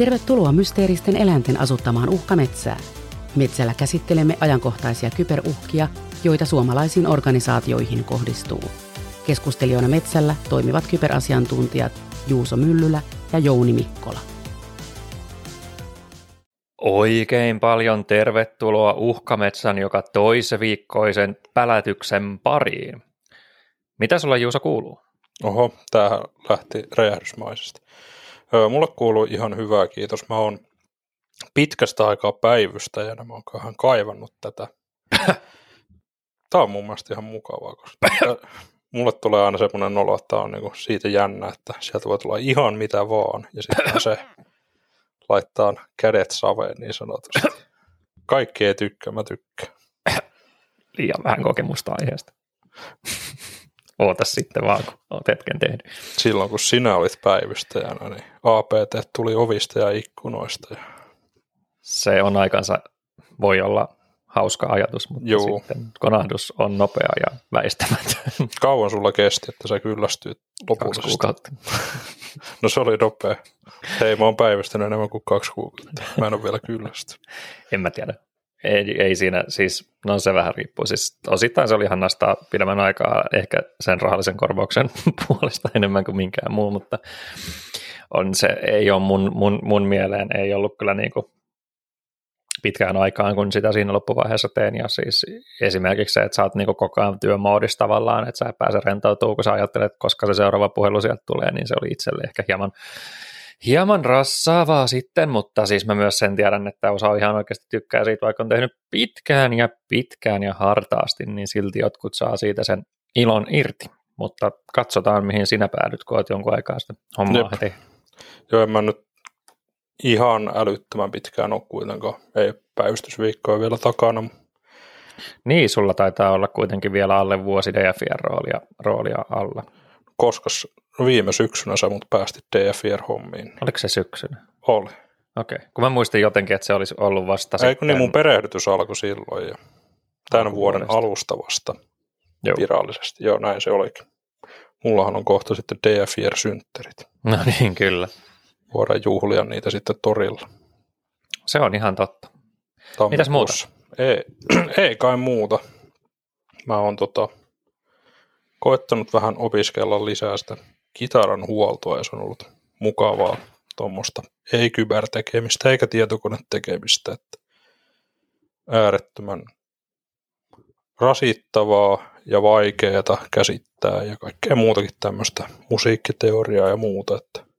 Tervetuloa mysteeristen eläinten asuttamaan uhkametsään. Metsällä käsittelemme ajankohtaisia kyberuhkia, joita suomalaisiin organisaatioihin kohdistuu. Keskustelijoina Metsällä toimivat kyberasiantuntijat Juuso Myllylä ja Jouni Mikkola. Oikein paljon tervetuloa Uhkametsän joka viikkoisen pälätyksen pariin. Mitä sulla Juuso kuuluu? Oho, tämähän lähti räjähdysmaisesti. Mulle kuuluu ihan hyvää, kiitos. Mä oon pitkästä aikaa päivystäjänä, mä oon vähän kaivannut tätä. Tämä on mun mielestä ihan mukavaa, koska mulle tulee aina semmoinen olo, että on niinku siitä jännä, että sieltä voi tulla ihan mitä vaan, ja sitten se laittaa kädet saveen niin sanotusti. Kaikki ei tykkää, mä tykkään. Liian vähän kokemusta aiheesta. Oota sitten vaan, kun olet hetken tehnyt. Silloin kun sinä olit päivystäjänä, niin APT tuli ovista ja ikkunoista. Ja... Se on aikansa, voi olla hauska ajatus, mutta Juu. sitten konahdus on nopea ja väistämätön. Kauan sulla kesti, että sä kyllästyit lopullisesti? Kaksi no se oli nopea. Hei, mä oon päivystänyt enemmän kuin kaksi kuukautta. Mä en ole vielä kyllästy. en mä tiedä. Ei, ei siinä, siis no se vähän riippuu. Siis osittain se oli ihan nastaa pidemmän aikaa ehkä sen rahallisen korvauksen puolesta enemmän kuin minkään muu, mutta on se, ei ole mun, mun, mun mieleen, ei ollut kyllä niin kuin pitkään aikaan, kun sitä siinä loppuvaiheessa tein. Ja siis esimerkiksi se, että sä oot niin koko ajan työmoodissa tavallaan, että sä et pääse rentoutumaan, kun sä ajattelet, koska se seuraava puhelu sieltä tulee, niin se oli itselle ehkä hieman, hieman rassaavaa sitten, mutta siis mä myös sen tiedän, että osa ihan oikeasti tykkää siitä, vaikka on tehnyt pitkään ja pitkään ja hartaasti, niin silti jotkut saa siitä sen ilon irti. Mutta katsotaan, mihin sinä päädyt, kun olet jonkun aikaa sitä hommaa heti. Joo, en mä nyt ihan älyttömän pitkään ole kuitenkaan. Ei päivystysviikkoa vielä takana. Niin, sulla taitaa olla kuitenkin vielä alle vuosi DFR-roolia roolia alla. Koska viime syksynä sä mut päästit DFR-hommiin. Oliko se syksynä? Oli. Okei, okay. kun mä muistin jotenkin, että se olisi ollut vasta Ei kun niin mun perehdytys alkoi silloin ja tämän vuoden alusta vasta Joo. virallisesti. Joo, näin se olikin. Mullahan on kohta sitten DFR-syntterit. No niin, kyllä voidaan juhlia niitä sitten torilla. Se on ihan totta. Mitäs muuta? Ei, ei kai muuta. Mä oon tota, koettanut vähän opiskella lisää sitä kitaran huoltoa ja se on ollut mukavaa tuommoista ei kybertekemistä eikä tietokonetekemistä, että äärettömän rasittavaa ja vaikeaa käsittää ja kaikkea muutakin tämmöistä musiikkiteoriaa ja muuta, että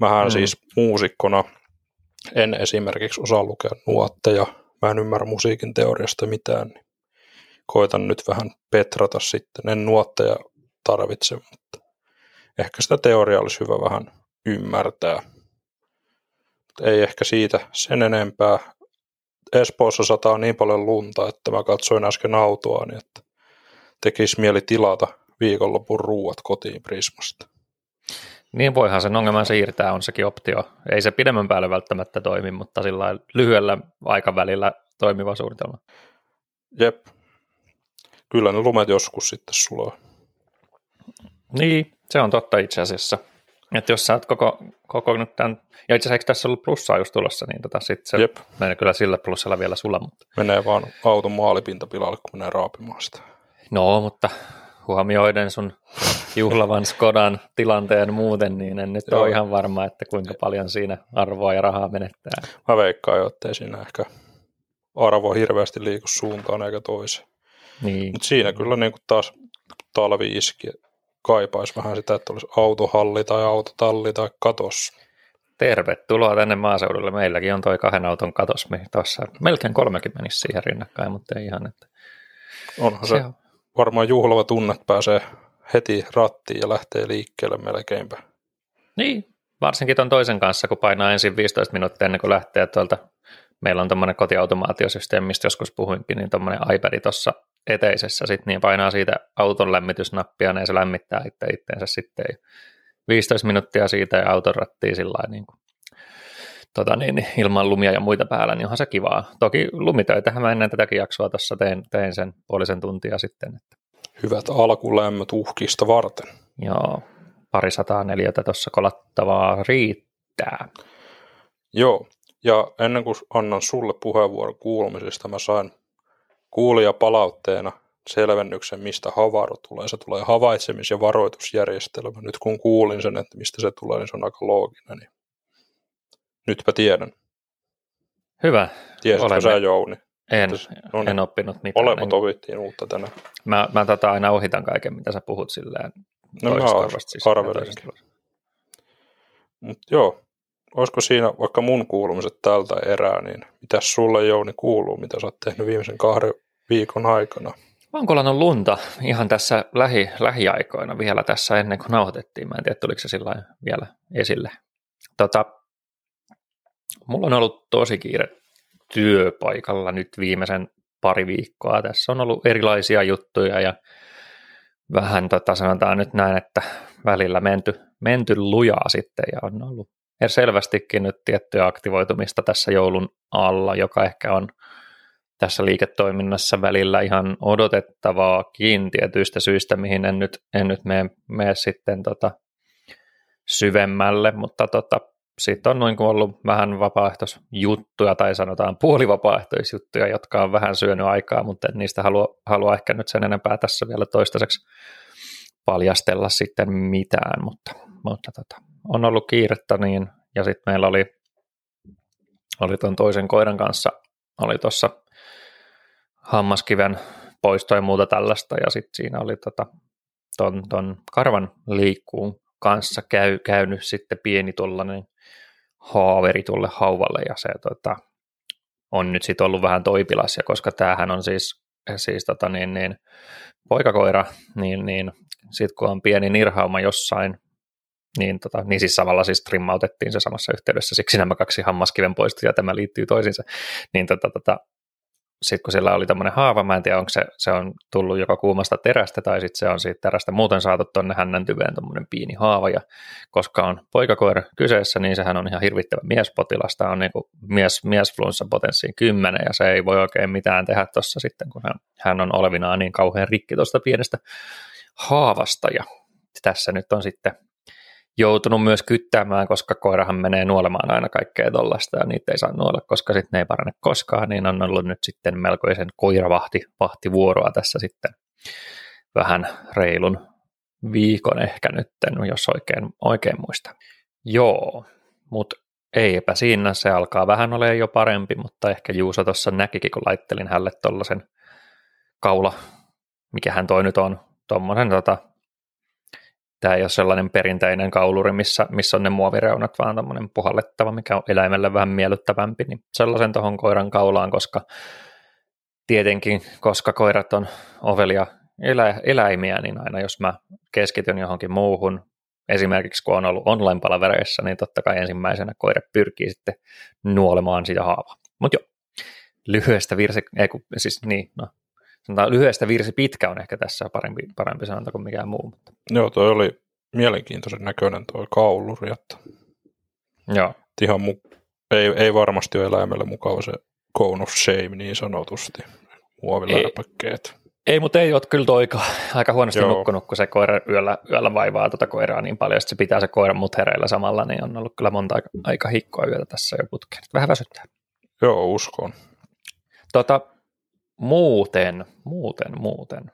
Mähän mm. siis muusikkona en esimerkiksi osaa lukea nuotteja, mä en ymmärrä musiikin teoriasta mitään, niin koitan nyt vähän petrata sitten. En nuotteja tarvitse, mutta ehkä sitä teoriaa olisi hyvä vähän ymmärtää. Mutta ei ehkä siitä sen enempää. Espoossa sataa niin paljon lunta, että mä katsoin äsken autoa, niin että tekisi mieli tilata viikonlopun ruuat kotiin Prismasta. Niin voihan sen ongelman siirtää, on sekin optio. Ei se pidemmän päälle välttämättä toimi, mutta sillä lyhyellä aikavälillä toimiva suunnitelma. Jep. Kyllä ne lumet joskus sitten sulaa. Niin, se on totta itse asiassa. Että jos sä oot koko, koko nyt tämän, ja itse asiassa tässä ollut plussaa just tulossa, niin tota sit se Jep. menee kyllä sillä plussalla vielä sulla. Mutta... Menee vaan auton maalipinta pilalle, kun menee raapimaan sitä. No, mutta huomioiden sun juhlavan Skodan tilanteen muuten, niin en nyt Joo. ole ihan varma, että kuinka paljon siinä arvoa ja rahaa menettää. Mä veikkaan jo, ettei siinä ehkä arvo hirveästi liiku suuntaan eikä toiseen. Niin. Mutta siinä kyllä niin kuin taas talvi iski, kaipaisi vähän sitä, että olisi autohalli tai autotalli tai katos. Tervetuloa tänne maaseudulle. Meilläkin on toi kahden auton katos. Tuossa melkein kolmekin menisi siihen rinnakkain, mutta ei ihan. Että... Onhan se, se on varmaan juhlava tunne, että pääsee heti rattiin ja lähtee liikkeelle melkeinpä. Niin, varsinkin tuon toisen kanssa, kun painaa ensin 15 minuuttia ennen kuin lähtee tuolta. Meillä on tuommoinen kotiautomaatiosysteemi, mistä joskus puhuinkin, niin tuommoinen iPad tuossa eteisessä, sit, niin painaa siitä auton lämmitysnappia, niin se lämmittää itse itteensä sitten. 15 minuuttia siitä ja auton rattiin sillä niin kuin, tota niin, ilman lumia ja muita päällä, niin onhan se kivaa. Toki lumitöitähän mä ennen tätäkin jaksoa tuossa tein, tein sen puolisen tuntia sitten. Että. Hyvät alkulämmöt uhkista varten. Joo, pari sataa neljätä tuossa kolattavaa riittää. Joo, ja ennen kuin annan sulle puheenvuoron kuulumisesta, mä sain kuulia palautteena selvennyksen, mistä havaru tulee. Se tulee havaitsemis- ja varoitusjärjestelmä. Nyt kun kuulin sen, että mistä se tulee, niin se on aika looginen. Niin nytpä tiedän. Hyvä. Tiesitkö Olemme. sä Jouni? En, No niin. en oppinut mitään. Molemmat En- opittiin uutta tänään. Mä, mä tota aina ohitan kaiken, mitä sä puhut silleen. No mä siis arvelinkin. toisesta. Mutta joo, olisiko siinä vaikka mun kuulumiset tältä erää, niin mitäs sulle Jouni kuuluu, mitä sä oot tehnyt viimeisen kahden viikon aikana? Mä oon lunta ihan tässä lähi, lähiaikoina vielä tässä ennen kuin nauhoitettiin. Mä en tiedä, tuliko se sillä vielä esille. Tota, mulla on ollut tosi kiire työpaikalla nyt viimeisen pari viikkoa. Tässä on ollut erilaisia juttuja ja vähän tota, sanotaan nyt näin, että välillä menty, menty lujaa sitten ja on ollut selvästikin nyt tiettyä aktivoitumista tässä joulun alla, joka ehkä on tässä liiketoiminnassa välillä ihan odotettavaakin tietyistä syistä, mihin en nyt, en nyt mene, mene sitten tota syvemmälle, mutta tota, sitten on noin kuin ollut vähän vapaaehtoisjuttuja tai sanotaan puolivapaaehtoisjuttuja, jotka on vähän syönyt aikaa, mutta en niistä halua, halua ehkä nyt sen enempää tässä vielä toistaiseksi paljastella sitten mitään, mutta, mutta tota, on ollut kiirettä niin, ja sitten meillä oli, oli tuon toisen koiran kanssa, oli tuossa hammaskiven poisto ja muuta tällaista, ja sitten siinä oli tota, ton, ton karvan liikkuun kanssa käy, käynyt sitten pieni tuollainen haaveri tuolle hauvalle, ja se tota, on nyt sitten ollut vähän toipilas, ja koska tämähän on siis, siis tota niin, niin, poikakoira, niin, niin sitten kun on pieni nirhauma jossain, niin, tota, niin siis samalla siis trimmautettiin se samassa yhteydessä, siksi nämä kaksi hammaskiven poistoja, tämä liittyy toisiinsa, niin tota, tota, sitten kun siellä oli tämmöinen haava, mä en tiedä, onko se, se on tullut joko kuumasta terästä tai sitten se on siitä terästä. Muuten saatu tuonne hännäntyveen tämmöinen pieni haava. Ja koska on poikakoira kyseessä, niin sehän on ihan hirvittävä miespotilas, tämä on niin kuin mies, miesflunssa potenssiin kymmenen ja se ei voi oikein mitään tehdä tuossa sitten, kun hän, hän on olevinaan niin kauhean rikki tuosta pienestä haavasta. Ja tässä nyt on sitten joutunut myös kyttämään, koska koirahan menee nuolemaan aina kaikkea tollasta ja niitä ei saa nuolla, koska sitten ne ei parane koskaan, niin on ollut nyt sitten melkoisen koiravahti vahtivuoroa tässä sitten vähän reilun viikon ehkä nyt, jos oikein, oikein muista. Joo, mutta eipä siinä, se alkaa vähän olemaan jo parempi, mutta ehkä Juuso tuossa näkikin, kun laittelin hälle tollasen kaula, mikä hän toi nyt on, tuommoisen tota, tämä ei ole sellainen perinteinen kauluri, missä, missä on ne muovireunat, vaan tämmöinen puhallettava, mikä on eläimelle vähän miellyttävämpi, niin sellaisen tuohon koiran kaulaan, koska tietenkin, koska koirat on ovelia elä, eläimiä, niin aina jos mä keskityn johonkin muuhun, esimerkiksi kun on ollut online-palavereissa, niin totta kai ensimmäisenä koira pyrkii sitten nuolemaan sitä haavaa. Mutta joo, lyhyestä virsi, ei kun, siis niin, no, sanotaan lyhyestä virsi pitkä on ehkä tässä parempi, parempi sanonta kuin mikään muu. Mutta. Joo, toi oli mielenkiintoisen näköinen tuo kauluri, että Joo. ihan mu- ei, ei varmasti ole eläimelle mukava se cone of shame niin sanotusti, muovilärpäkkeet. Ei, mutta ei ole kyllä toi aika, huonosti Joo. Joo. nukkunut, kun se koira yöllä, yöllä vaivaa tuota koiraa niin paljon, että se pitää se koira mut hereillä samalla, niin on ollut kyllä monta aika, aika hikkoa yötä tässä jo putkeen. Vähän väsyttää. Joo, uskon. Tota, muuten, muuten, muuten.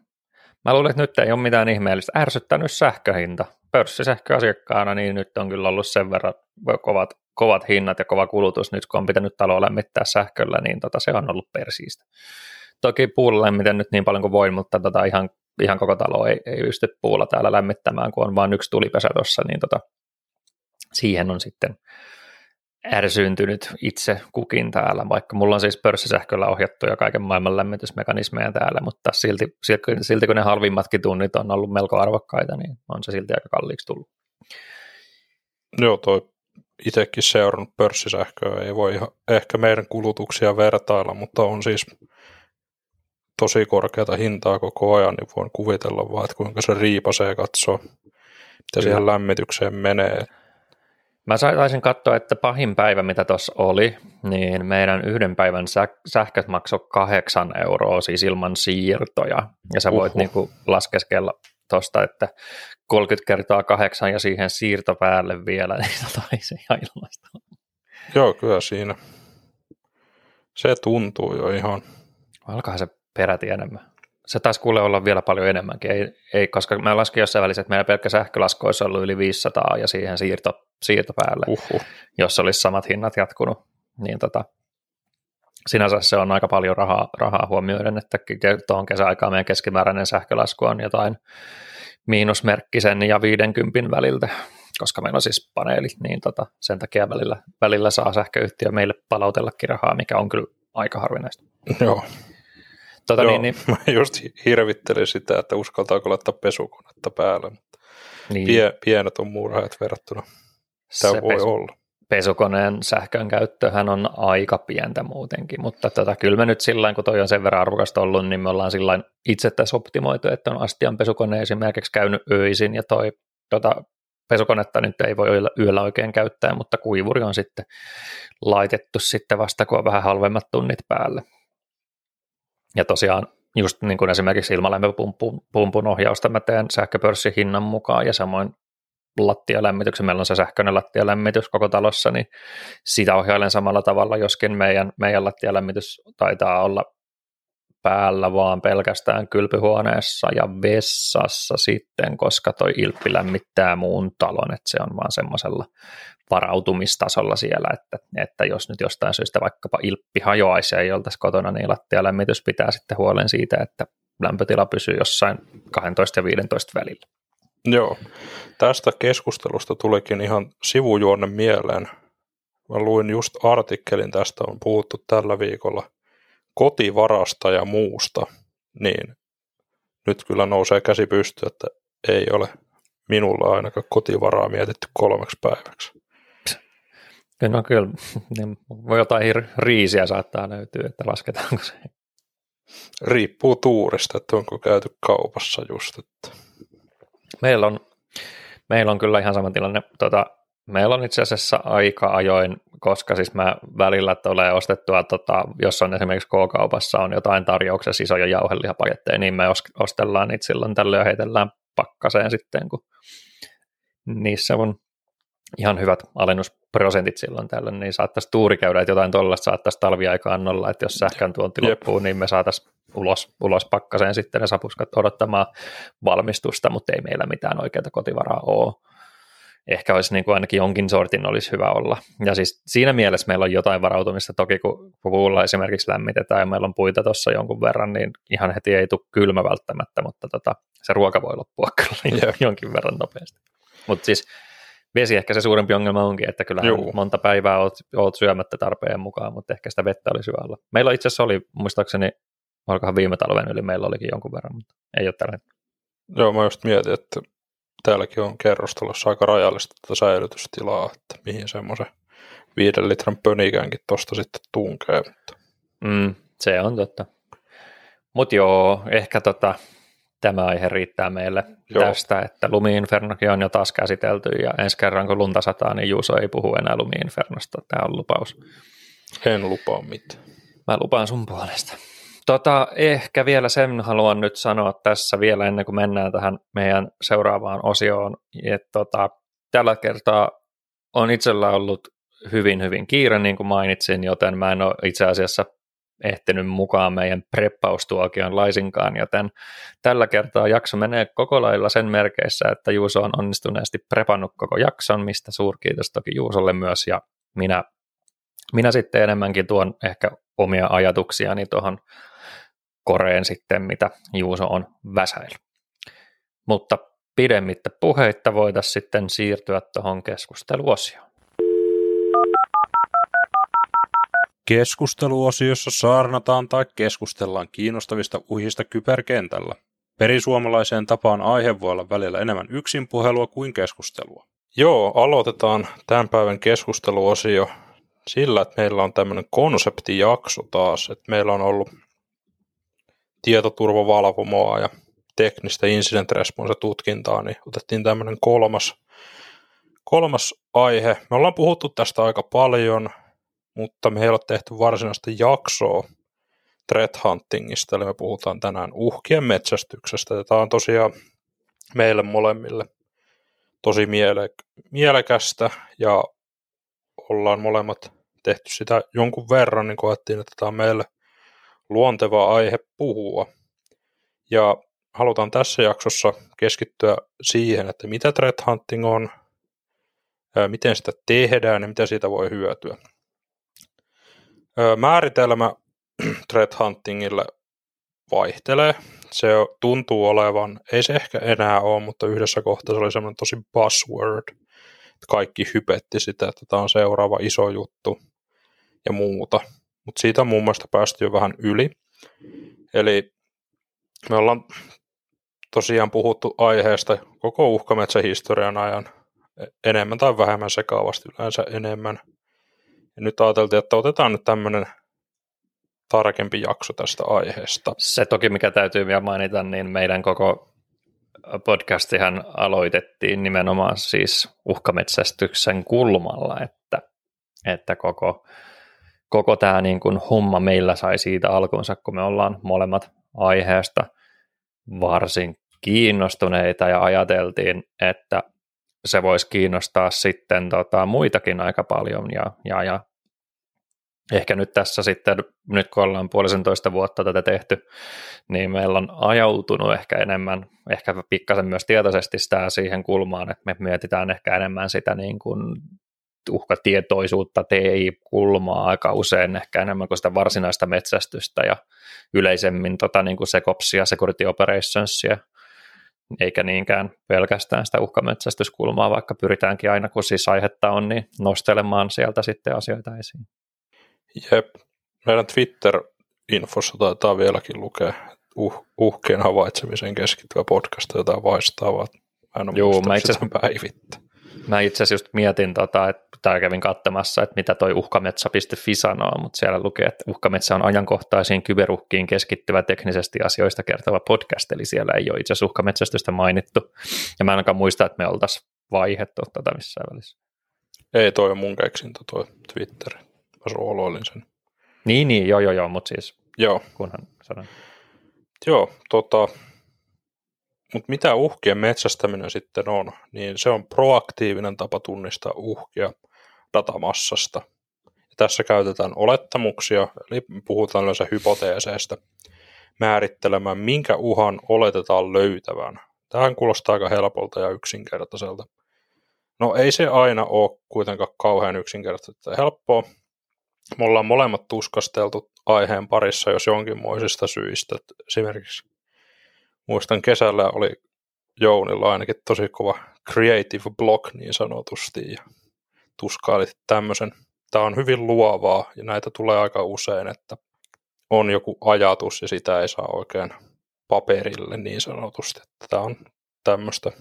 Mä luulen, että nyt ei ole mitään ihmeellistä. Ärsyttänyt sähköhinta. Pörssisähköasiakkaana, niin nyt on kyllä ollut sen verran kovat, kovat hinnat ja kova kulutus. Nyt kun on pitänyt taloa lämmittää sähköllä, niin tota, se on ollut persiistä. Toki puulla lämmitän nyt niin paljon kuin voin, mutta tota, ihan, ihan koko talo ei, ei pysty puulla täällä lämmittämään, kun on vain yksi tulipesä tuossa, niin tota, siihen on sitten ärsyyntynyt itse kukin täällä, vaikka mulla on siis pörssisähköllä ohjattuja kaiken maailman lämmitysmekanismeja täällä, mutta silti, silti, silti kun ne halvimmatkin tunnit on ollut melko arvokkaita, niin on se silti aika kalliiksi tullut. Joo, toi itsekin seurannut pörssisähköä, ei voi ihan, ehkä meidän kulutuksia vertailla, mutta on siis tosi korkeata hintaa koko ajan, niin voin kuvitella vaan, että kuinka se riipasee katsoo, mitä siihen lämmitykseen menee. Mä taisin katsoa, että pahin päivä, mitä tuossa oli, niin meidän yhden päivän sä- sähköt maksoi kahdeksan euroa, siis ilman siirtoja. Ja sä voit Uhuh. niinku laskeskella tuosta, että 30 kertaa kahdeksan ja siihen siirto päälle vielä, niin tota se ihan ilmaista. Joo, kyllä siinä. Se tuntuu jo ihan. Alkaa se peräti enemmän. Se taisi kuule olla vielä paljon enemmänkin, ei, ei, koska mä laskin jossain välissä, että meidän pelkkä sähkölasku olisi ollut yli 500 ja siihen siirto, siirto päälle, Uhuh. jos olisi samat hinnat jatkunut. Niin tota, sinänsä se on aika paljon rahaa, rahaa huomioiden, että tuohon kesäaikaan meidän keskimääräinen sähkölasku on jotain miinusmerkkisen ja 50 väliltä, koska meillä on siis paneelit, niin tota, sen takia välillä, välillä saa sähköyhtiö meille palautellakin rahaa, mikä on kyllä aika harvinaista. Joo. Tota, Joo, niin, niin, mä just hirvittelin sitä, että uskaltaako laittaa pesukonetta päälle. mutta niin, Pie, pienet on murheet verrattuna. Tämä se voi pesu, olla. pesukoneen sähkön käyttöhän on aika pientä muutenkin, mutta tota, kyllä me nyt sillä kun toi on sen verran arvokasta ollut, niin me ollaan sillä itse tässä optimoitu, että on astian pesukone esimerkiksi käynyt öisin ja toi tota, pesukonetta nyt ei voi yöllä, yöllä oikein käyttää, mutta kuivuri on sitten laitettu sitten vasta, kun on vähän halvemmat tunnit päälle. Ja tosiaan just niin kuin esimerkiksi ilmalämpöpumpun ohjausta mä teen sähköpörssin hinnan mukaan ja samoin lattialämmityksen, meillä on se sähköinen lattialämmitys koko talossa, niin sitä ohjailen samalla tavalla, joskin meidän, meidän lattialämmitys taitaa olla päällä vaan pelkästään kylpyhuoneessa ja vessassa sitten, koska toi Ilppi lämmittää muun talon, että se on vaan semmoisella varautumistasolla siellä, että, että jos nyt jostain syystä vaikkapa Ilppi hajoaisi ja ei oltaisi kotona, niin lattialämmitys pitää sitten huolen siitä, että lämpötila pysyy jossain 12 ja 15 välillä. Joo, tästä keskustelusta tulikin ihan sivujuonne mieleen. Mä luin just artikkelin, tästä on puhuttu tällä viikolla kotivarasta ja muusta, niin nyt kyllä nousee käsi pystyyn, että ei ole minulla ainakaan kotivaraa mietitty kolmeksi päiväksi. No kyllä, niin voi jotain riisiä saattaa löytyä, että lasketaanko se. Riippuu tuurista, että onko käyty kaupassa just. Että. Meillä on, meillä on kyllä ihan sama tilanne. Tota, meillä on itse asiassa aika ajoin, koska siis mä välillä tulee ostettua, tota, jos on esimerkiksi K-kaupassa on jotain tarjouksessa isoja jauhelihapaketteja, niin me ostellaan niitä silloin tällöin ja heitellään pakkaseen sitten, kun niissä on ihan hyvät alennusprosentit silloin tällöin, niin saattaisi tuuri käydä, että jotain tuollaista saattaisi talviaikaan olla, että jos sähkön tuonti Jep. loppuu, niin me saataisiin ulos, ulos pakkaseen sitten ne sapuskat odottamaan valmistusta, mutta ei meillä mitään oikeaa kotivaraa ole. Ehkä olisi niin kuin ainakin jonkin sortin olisi hyvä olla. Ja siis siinä mielessä meillä on jotain varautumista, toki kun puulla esimerkiksi lämmitetään ja meillä on puita tuossa jonkun verran, niin ihan heti ei tule kylmä välttämättä, mutta tota, se ruoka voi loppua kyllä jonkin verran nopeasti. Mutta siis vesi ehkä se suurempi ongelma onkin, että kyllä monta päivää olet, olet syömättä tarpeen mukaan, mutta ehkä sitä vettä olisi hyvä olla. Meillä itse asiassa oli, muistaakseni, olikohan viime talven yli meillä olikin jonkun verran, mutta ei ole tällä hetkellä. Joo, mä just mietin, että täälläkin on kerrostalossa aika rajallista tätä säilytystilaa, että mihin semmoisen viiden litran pönikänkin tuosta sitten tunkee. Mutta. Mm, se on totta. Mutta joo, ehkä tota, tämä aihe riittää meille Joo. tästä, että Lumi-Infernokin on jo taas käsitelty ja ensi kerran kun lunta sataa, niin Juuso ei puhu enää Lumi-Infernosta. Tämä on lupaus. En lupaa mitään. Mä lupaan sun puolesta. Tota, ehkä vielä sen haluan nyt sanoa tässä vielä ennen kuin mennään tähän meidän seuraavaan osioon. Että tota, tällä kertaa on itsellä ollut hyvin, hyvin kiire, niin kuin mainitsin, joten mä en ole itse asiassa ehtinyt mukaan meidän preppaustuokion laisinkaan, joten tällä kertaa jakso menee koko lailla sen merkeissä, että Juuso on onnistuneesti prepannut koko jakson, mistä suurkiitos toki Juusolle myös, ja minä, minä sitten enemmänkin tuon ehkä omia ajatuksiani tuohon koreen sitten, mitä Juuso on väsäillyt. Mutta pidemmittä puheitta voitaisiin sitten siirtyä tuohon keskusteluosioon. Keskusteluosiossa saarnataan tai keskustellaan kiinnostavista uhista kyberkentällä. Perisuomalaiseen tapaan aihe voi olla välillä enemmän yksin puhelua kuin keskustelua. Joo, aloitetaan tämän päivän keskusteluosio sillä, että meillä on tämmöinen konseptijakso taas, että meillä on ollut tietoturvavalvomoa ja teknistä incident response tutkintaa, niin otettiin tämmöinen kolmas, kolmas aihe. Me ollaan puhuttu tästä aika paljon, mutta me ei ole tehty varsinaista jaksoa threat huntingista, eli me puhutaan tänään uhkien metsästyksestä. Tämä on tosiaan meille molemmille tosi miele- mielekästä ja ollaan molemmat tehty sitä jonkun verran, niin koettiin, että tämä on meille luonteva aihe puhua. Ja halutaan tässä jaksossa keskittyä siihen, että mitä threat hunting on, miten sitä tehdään ja mitä siitä voi hyötyä. Määritelmä threat huntingille vaihtelee. Se tuntuu olevan, ei se ehkä enää ole, mutta yhdessä kohtaa se oli semmoinen tosi buzzword. Kaikki hypetti sitä, että tämä on seuraava iso juttu ja muuta. Mutta siitä on muun muassa päästy jo vähän yli. Eli me ollaan tosiaan puhuttu aiheesta koko uhkametsähistorian ajan enemmän tai vähemmän sekaavasti, yleensä enemmän. Ja nyt ajateltiin, että otetaan nyt tämmöinen tarkempi jakso tästä aiheesta. Se toki, mikä täytyy vielä mainita, niin meidän koko podcastihan aloitettiin nimenomaan siis uhkametsästyksen kulmalla, että, että koko, koko tämä niin kuin homma meillä sai siitä alkunsa, kun me ollaan molemmat aiheesta varsin kiinnostuneita ja ajateltiin, että se voisi kiinnostaa sitten tota, muitakin aika paljon. Ja, ja, ja ehkä nyt tässä sitten, nyt kun ollaan puolisentoista vuotta tätä tehty, niin meillä on ajautunut ehkä enemmän, ehkä pikkasen myös tietoisesti sitä siihen kulmaan, että me mietitään ehkä enemmän sitä niin kuin uhkatietoisuutta, TI-kulmaa aika usein ehkä enemmän kuin sitä varsinaista metsästystä ja yleisemmin tota, niin kuin sekopsia, security operationsia, eikä niinkään pelkästään sitä uhkametsästyskulmaa, vaikka pyritäänkin aina, kun siis aihetta on, niin nostelemaan sieltä sitten asioita esiin. Jep. Meidän Twitter-infossa taitaa vieläkin lukea uh, uhkien havaitsemiseen keskittyvä podcast jotain vastaavaa. Mä en ole Joo, mä itse päivittää. Mä itse asiassa just mietin, tota, että kävin katsomassa, että mitä toi uhkametsä.fi sanoo, mutta siellä lukee, että uhkametsä on ajankohtaisiin kyberuhkiin keskittyvä teknisesti asioista kertova podcast, eli siellä ei ole itse asiassa uhkametsästystä mainittu, ja mä en ainakaan muista, että me oltaisiin vaihettu tätä missään välissä. Ei, toi on mun keksintö, toi Twitter. Mä sooloilin sen. Niin, niin, joo, joo, joo, mutta siis joo. kunhan sanon. Joo, tota, mutta mitä uhkien metsästäminen sitten on, niin se on proaktiivinen tapa tunnistaa uhkia datamassasta. Ja tässä käytetään olettamuksia, eli puhutaan yleensä hypoteeseista, määrittelemään, minkä uhan oletetaan löytävän. Tähän kuulostaa aika helpolta ja yksinkertaiselta. No ei se aina ole kuitenkaan kauhean yksinkertaista ja helppoa. Me ollaan molemmat tuskasteltu aiheen parissa jos jonkinmoisista syistä. Esimerkiksi muistan kesällä oli Jounilla ainakin tosi kova creative block niin sanotusti ja tuskailit tämmöisen. Tämä on hyvin luovaa ja näitä tulee aika usein, että on joku ajatus ja sitä ei saa oikein paperille niin sanotusti. Tämä on tämmöistä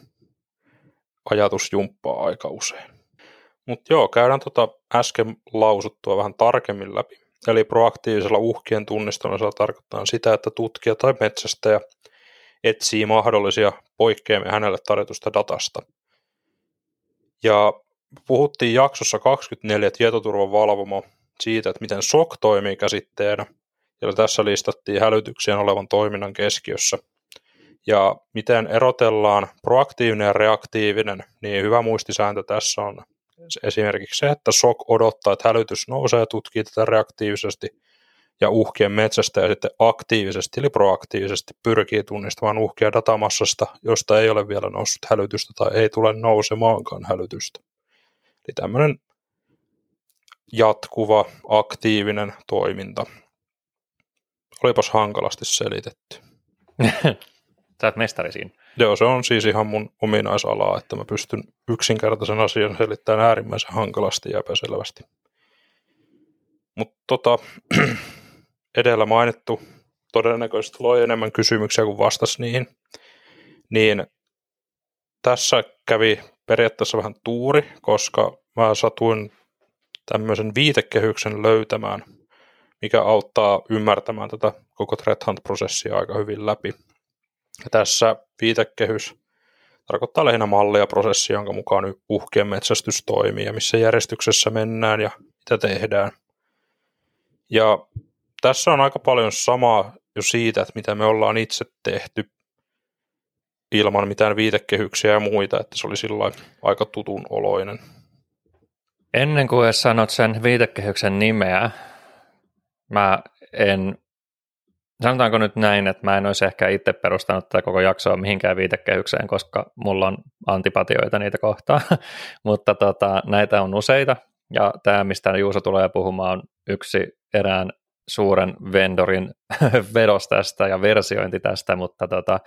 ajatusjumppaa aika usein. Mutta joo, käydään tuota äsken lausuttua vähän tarkemmin läpi. Eli proaktiivisella uhkien tunnistamisella tarkoittaa sitä, että tutkija tai metsästäjä etsii mahdollisia poikkeamia hänelle tarjotusta datasta. Ja puhuttiin jaksossa 24 tietoturvan valvomo siitä, että miten SOC toimii käsitteenä, ja tässä listattiin hälytyksien olevan toiminnan keskiössä. Ja miten erotellaan proaktiivinen ja reaktiivinen, niin hyvä muistisääntö tässä on esimerkiksi se, että SOC odottaa, että hälytys nousee ja tutkii tätä reaktiivisesti, ja uhkien metsästä ja sitten aktiivisesti eli proaktiivisesti pyrkii tunnistamaan uhkia datamassasta, josta ei ole vielä noussut hälytystä tai ei tule nousemaankaan hälytystä. Eli tämmöinen jatkuva, aktiivinen toiminta. Olipas hankalasti selitetty. Sä oot mestari siinä. Joo, se on siis ihan mun ominaisalaa, että mä pystyn yksinkertaisen asian selittämään äärimmäisen hankalasti ja epäselvästi. Mutta tota, edellä mainittu todennäköisesti loi enemmän kysymyksiä kuin vastasi niihin, niin tässä kävi periaatteessa vähän tuuri, koska mä satuin tämmöisen viitekehyksen löytämään, mikä auttaa ymmärtämään tätä koko threat hunt-prosessia aika hyvin läpi. Ja tässä viitekehys tarkoittaa lähinnä mallia prosessia, jonka mukaan uhkien metsästys toimii ja missä järjestyksessä mennään ja mitä tehdään. Ja tässä on aika paljon samaa jo siitä, että mitä me ollaan itse tehty ilman mitään viitekehyksiä ja muita, että se oli sillä aika tutun oloinen. Ennen kuin sanot sen viitekehyksen nimeä, mä en, sanotaanko nyt näin, että mä en olisi ehkä itse perustanut tätä koko jaksoa mihinkään viitekehykseen, koska mulla on antipatioita niitä kohtaan, mutta tota, näitä on useita, ja tämä, mistä Juuso tulee puhumaan, on yksi erään suuren vendorin vedos tästä ja versiointi tästä, mutta tota,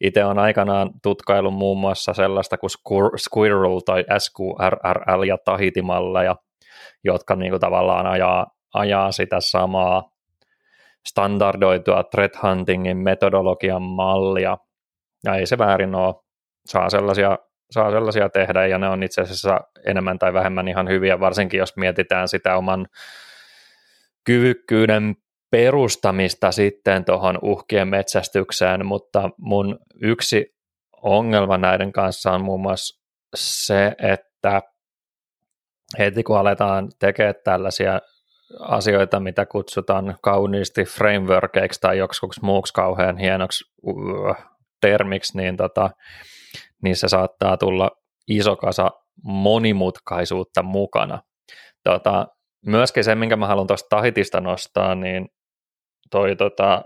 itse on aikanaan tutkailu muun muassa sellaista kuin Squirrel tai SQRRL ja Tahitimalleja, jotka niin kuin tavallaan ajaa, ajaa sitä samaa standardoitua threat huntingin metodologian mallia, ja ei se väärin ole, saa sellaisia, saa sellaisia tehdä, ja ne on itse asiassa enemmän tai vähemmän ihan hyviä, varsinkin jos mietitään sitä oman kyvykkyyden perustamista sitten tuohon uhkien metsästykseen, mutta mun yksi ongelma näiden kanssa on muun muassa se, että heti kun aletaan tekemään tällaisia asioita, mitä kutsutaan kauniisti frameworkeiksi tai joksikuksi muuksi kauhean hienoksi uh, termiksi, niin, tota, se saattaa tulla iso kasa monimutkaisuutta mukana. Tota, myöskin se, minkä mä haluan tuosta Tahitista nostaa, niin toi tota,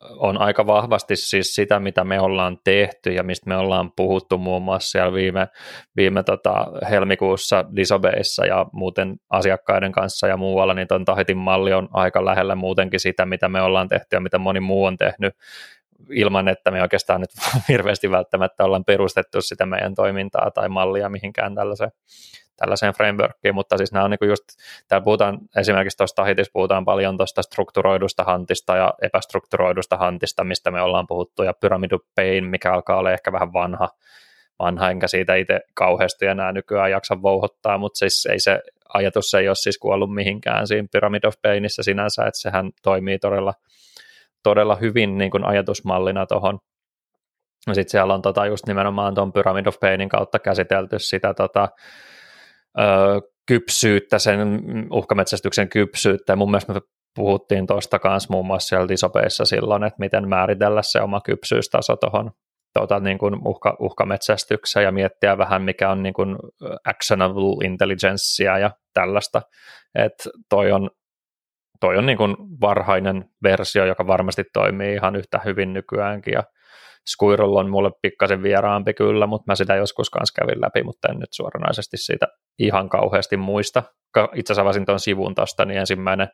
on aika vahvasti siis sitä, mitä me ollaan tehty ja mistä me ollaan puhuttu muun muassa siellä viime, viime tota, helmikuussa Disobeissa ja muuten asiakkaiden kanssa ja muualla, niin tuon Tahitin malli on aika lähellä muutenkin sitä, mitä me ollaan tehty ja mitä moni muu on tehnyt ilman, että me oikeastaan nyt hirveästi välttämättä ollaan perustettu sitä meidän toimintaa tai mallia mihinkään tällaiseen tällaiseen frameworkiin, mutta siis nämä on niin just, täällä puhutaan esimerkiksi tuosta Tahitissa puhutaan paljon tuosta strukturoidusta hantista ja epästrukturoidusta hantista, mistä me ollaan puhuttu, ja Pyramid of Pain, mikä alkaa olla ehkä vähän vanha, vanha, enkä siitä itse kauheasti enää nykyään jaksa vouhottaa, mutta siis ei se ajatus ei ole siis kuollut mihinkään siinä Pyramid of Painissa sinänsä, että sehän toimii todella, todella hyvin niin kuin ajatusmallina tuohon sitten siellä on tota just nimenomaan tuon Pyramid of Painin kautta käsitelty sitä tota, kypsyyttä, sen uhkametsästyksen kypsyyttä. Ja mun mielestä me puhuttiin tuosta kanssa muun muassa siellä disopeissa silloin, että miten määritellä se oma kypsyystaso tuohon tuota, niin uhka, uhkametsästykseen ja miettiä vähän, mikä on niin kuin actionable intelligencea ja tällaista. Että toi on, toi on niin kuin varhainen versio, joka varmasti toimii ihan yhtä hyvin nykyäänkin ja Squirrel on mulle pikkasen vieraampi kyllä, mutta mä sitä joskus kanssa kävin läpi, mutta en nyt suoranaisesti siitä ihan kauheasti muista. Itse asiassa avasin tuon sivun tuosta, niin ensimmäinen,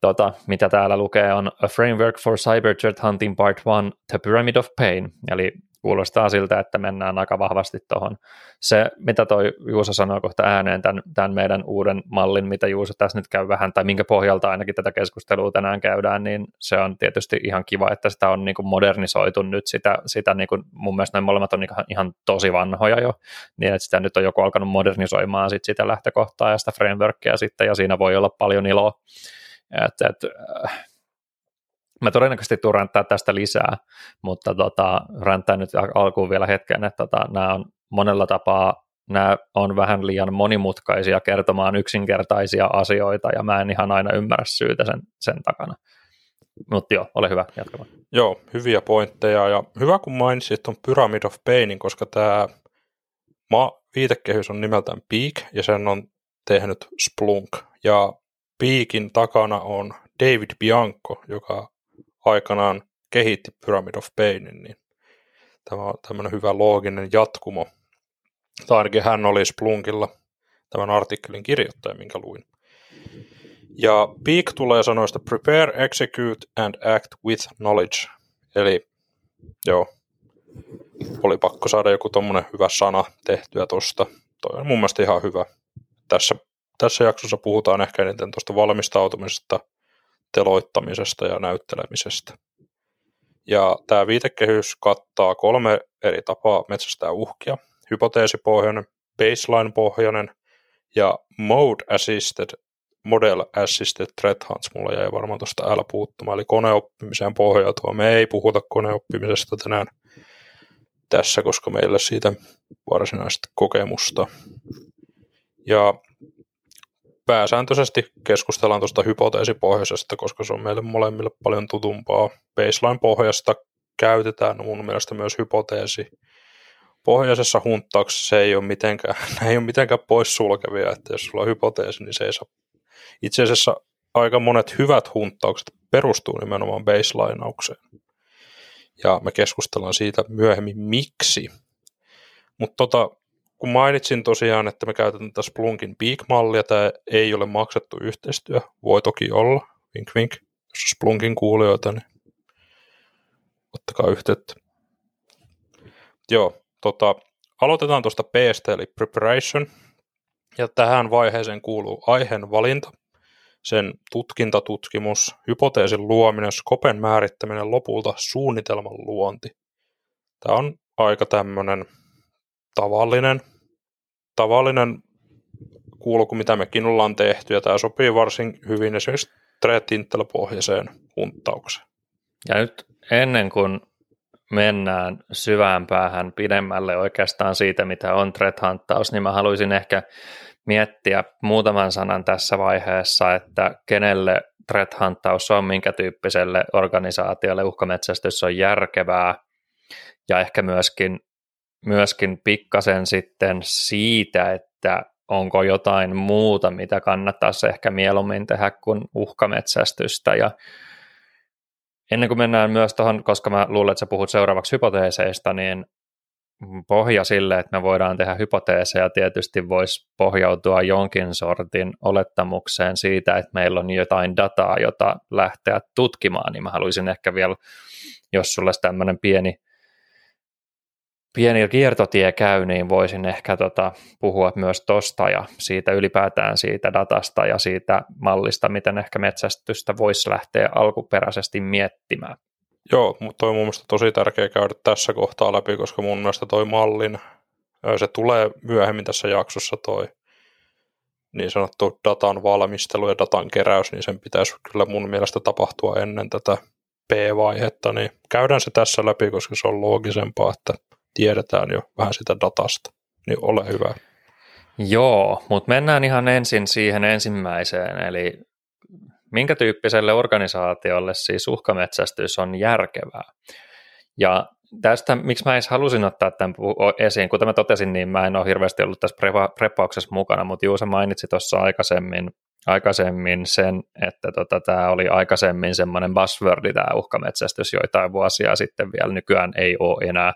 tota, mitä täällä lukee, on A Framework for Cyber Threat Hunting Part 1, The Pyramid of Pain, eli kuulostaa siltä, että mennään aika vahvasti tuohon. Se, mitä toi Juuso sanoi kohta ääneen, tämän, tämän meidän uuden mallin, mitä Juuso tässä nyt käy vähän, tai minkä pohjalta ainakin tätä keskustelua tänään käydään, niin se on tietysti ihan kiva, että sitä on niin kuin modernisoitu nyt, sitä, sitä niin kuin, mun mielestä noin molemmat on ihan, ihan tosi vanhoja jo, niin että sitä nyt on joku alkanut modernisoimaan sit sitä lähtökohtaa ja sitä frameworkia sitten, ja siinä voi olla paljon iloa. Et, et, äh, Mä todennäköisesti tuun ränttää tästä lisää, mutta tota, ränttää nyt alkuun vielä hetken, että tota, nämä on monella tapaa nämä on vähän liian monimutkaisia kertomaan yksinkertaisia asioita, ja mä en ihan aina ymmärrä syytä sen, sen takana. Mutta joo, ole hyvä, jatkamaan. Joo, hyviä pointteja, ja hyvä kun mainitsit tuon Pyramid of Painin, koska tämä ma- viitekehys on nimeltään Peak, ja sen on tehnyt Splunk, ja Peakin takana on David Bianco, joka aikanaan kehitti Pyramid of Painin, niin tämä on tämmöinen hyvä looginen jatkumo. Tai ainakin hän oli Splunkilla tämän artikkelin kirjoittaja, minkä luin. Ja Peak tulee sanoista prepare, execute and act with knowledge. Eli joo, oli pakko saada joku tommonen hyvä sana tehtyä tosta. Toi on mun mielestä ihan hyvä. Tässä, tässä jaksossa puhutaan ehkä eniten tuosta valmistautumisesta teloittamisesta ja näyttelemisestä. Ja tämä viitekehys kattaa kolme eri tapaa metsästää uhkia. Hypoteesipohjainen, baseline-pohjainen ja mode assisted, model assisted threat hunts. Mulla jäi varmaan tuosta L puuttumaan, eli koneoppimiseen pohjautua. Me ei puhuta koneoppimisesta tänään tässä, koska meillä siitä varsinaista kokemusta. Ja pääsääntöisesti keskustellaan tuosta hypoteesipohjaisesta, koska se on meille molemmille paljon tutumpaa. Baseline-pohjasta käytetään mun mielestä myös hypoteesi pohjoisessa hunttauksessa se ei ole mitenkään, ne ei ole mitenkään poissulkevia, että jos sulla on hypoteesi, niin se ei saa. Itse asiassa aika monet hyvät hunttaukset perustuu nimenomaan baselinaukseen. Ja me keskustellaan siitä myöhemmin, miksi. Mutta tota, kun mainitsin tosiaan, että me käytetään tässä Splunkin Peak-mallia, tämä ei ole maksettu yhteistyö, voi toki olla, vink vink, jos on Splunkin kuulijoita, niin ottakaa yhteyttä. Joo, tota, aloitetaan tuosta p eli Preparation, ja tähän vaiheeseen kuuluu aiheen valinta, sen tutkintatutkimus, hypoteesin luominen, skopen määrittäminen, lopulta suunnitelman luonti. Tämä on aika tämmöinen tavallinen, tavallinen kulku, mitä mekin ollaan tehty, ja tämä sopii varsin hyvin esimerkiksi threat pohjaiseen hunttaukseen. Ja nyt ennen kuin mennään syvään päähän pidemmälle oikeastaan siitä, mitä on threat hunttaus, niin mä haluaisin ehkä miettiä muutaman sanan tässä vaiheessa, että kenelle threat hunttaus on, minkä tyyppiselle organisaatiolle uhkametsästys on järkevää, ja ehkä myöskin, myöskin pikkasen sitten siitä, että onko jotain muuta, mitä kannattaisi ehkä mieluummin tehdä kuin uhkametsästystä, ja ennen kuin mennään myös tuohon, koska mä luulen, että sä puhut seuraavaksi hypoteeseista, niin pohja sille, että me voidaan tehdä hypoteeseja, tietysti voisi pohjautua jonkin sortin olettamukseen siitä, että meillä on jotain dataa, jota lähteä tutkimaan, niin mä haluaisin ehkä vielä, jos sulla olisi tämmöinen pieni, pieni kiertotie käy, niin voisin ehkä tota, puhua myös tosta ja siitä ylipäätään siitä datasta ja siitä mallista, miten ehkä metsästystä voisi lähteä alkuperäisesti miettimään. Joo, mutta toi on mun mielestä tosi tärkeä käydä tässä kohtaa läpi, koska mun mielestä toi mallin, se tulee myöhemmin tässä jaksossa toi niin sanottu datan valmistelu ja datan keräys, niin sen pitäisi kyllä mun mielestä tapahtua ennen tätä P-vaihetta, niin käydään se tässä läpi, koska se on loogisempaa, että tiedetään jo vähän sitä datasta, niin ole hyvä. Joo, mutta mennään ihan ensin siihen ensimmäiseen, eli minkä tyyppiselle organisaatiolle siis uhkametsästys on järkevää. Ja tästä, miksi mä edes halusin ottaa tämän esiin, kuten mä totesin, niin mä en ole hirveästi ollut tässä preppauksessa mukana, mutta Juusa mainitsi tuossa aikaisemmin, aikaisemmin sen, että tota, tämä oli aikaisemmin semmoinen buzzwordi, tämä uhkametsästys joitain vuosia sitten vielä, nykyään ei ole enää,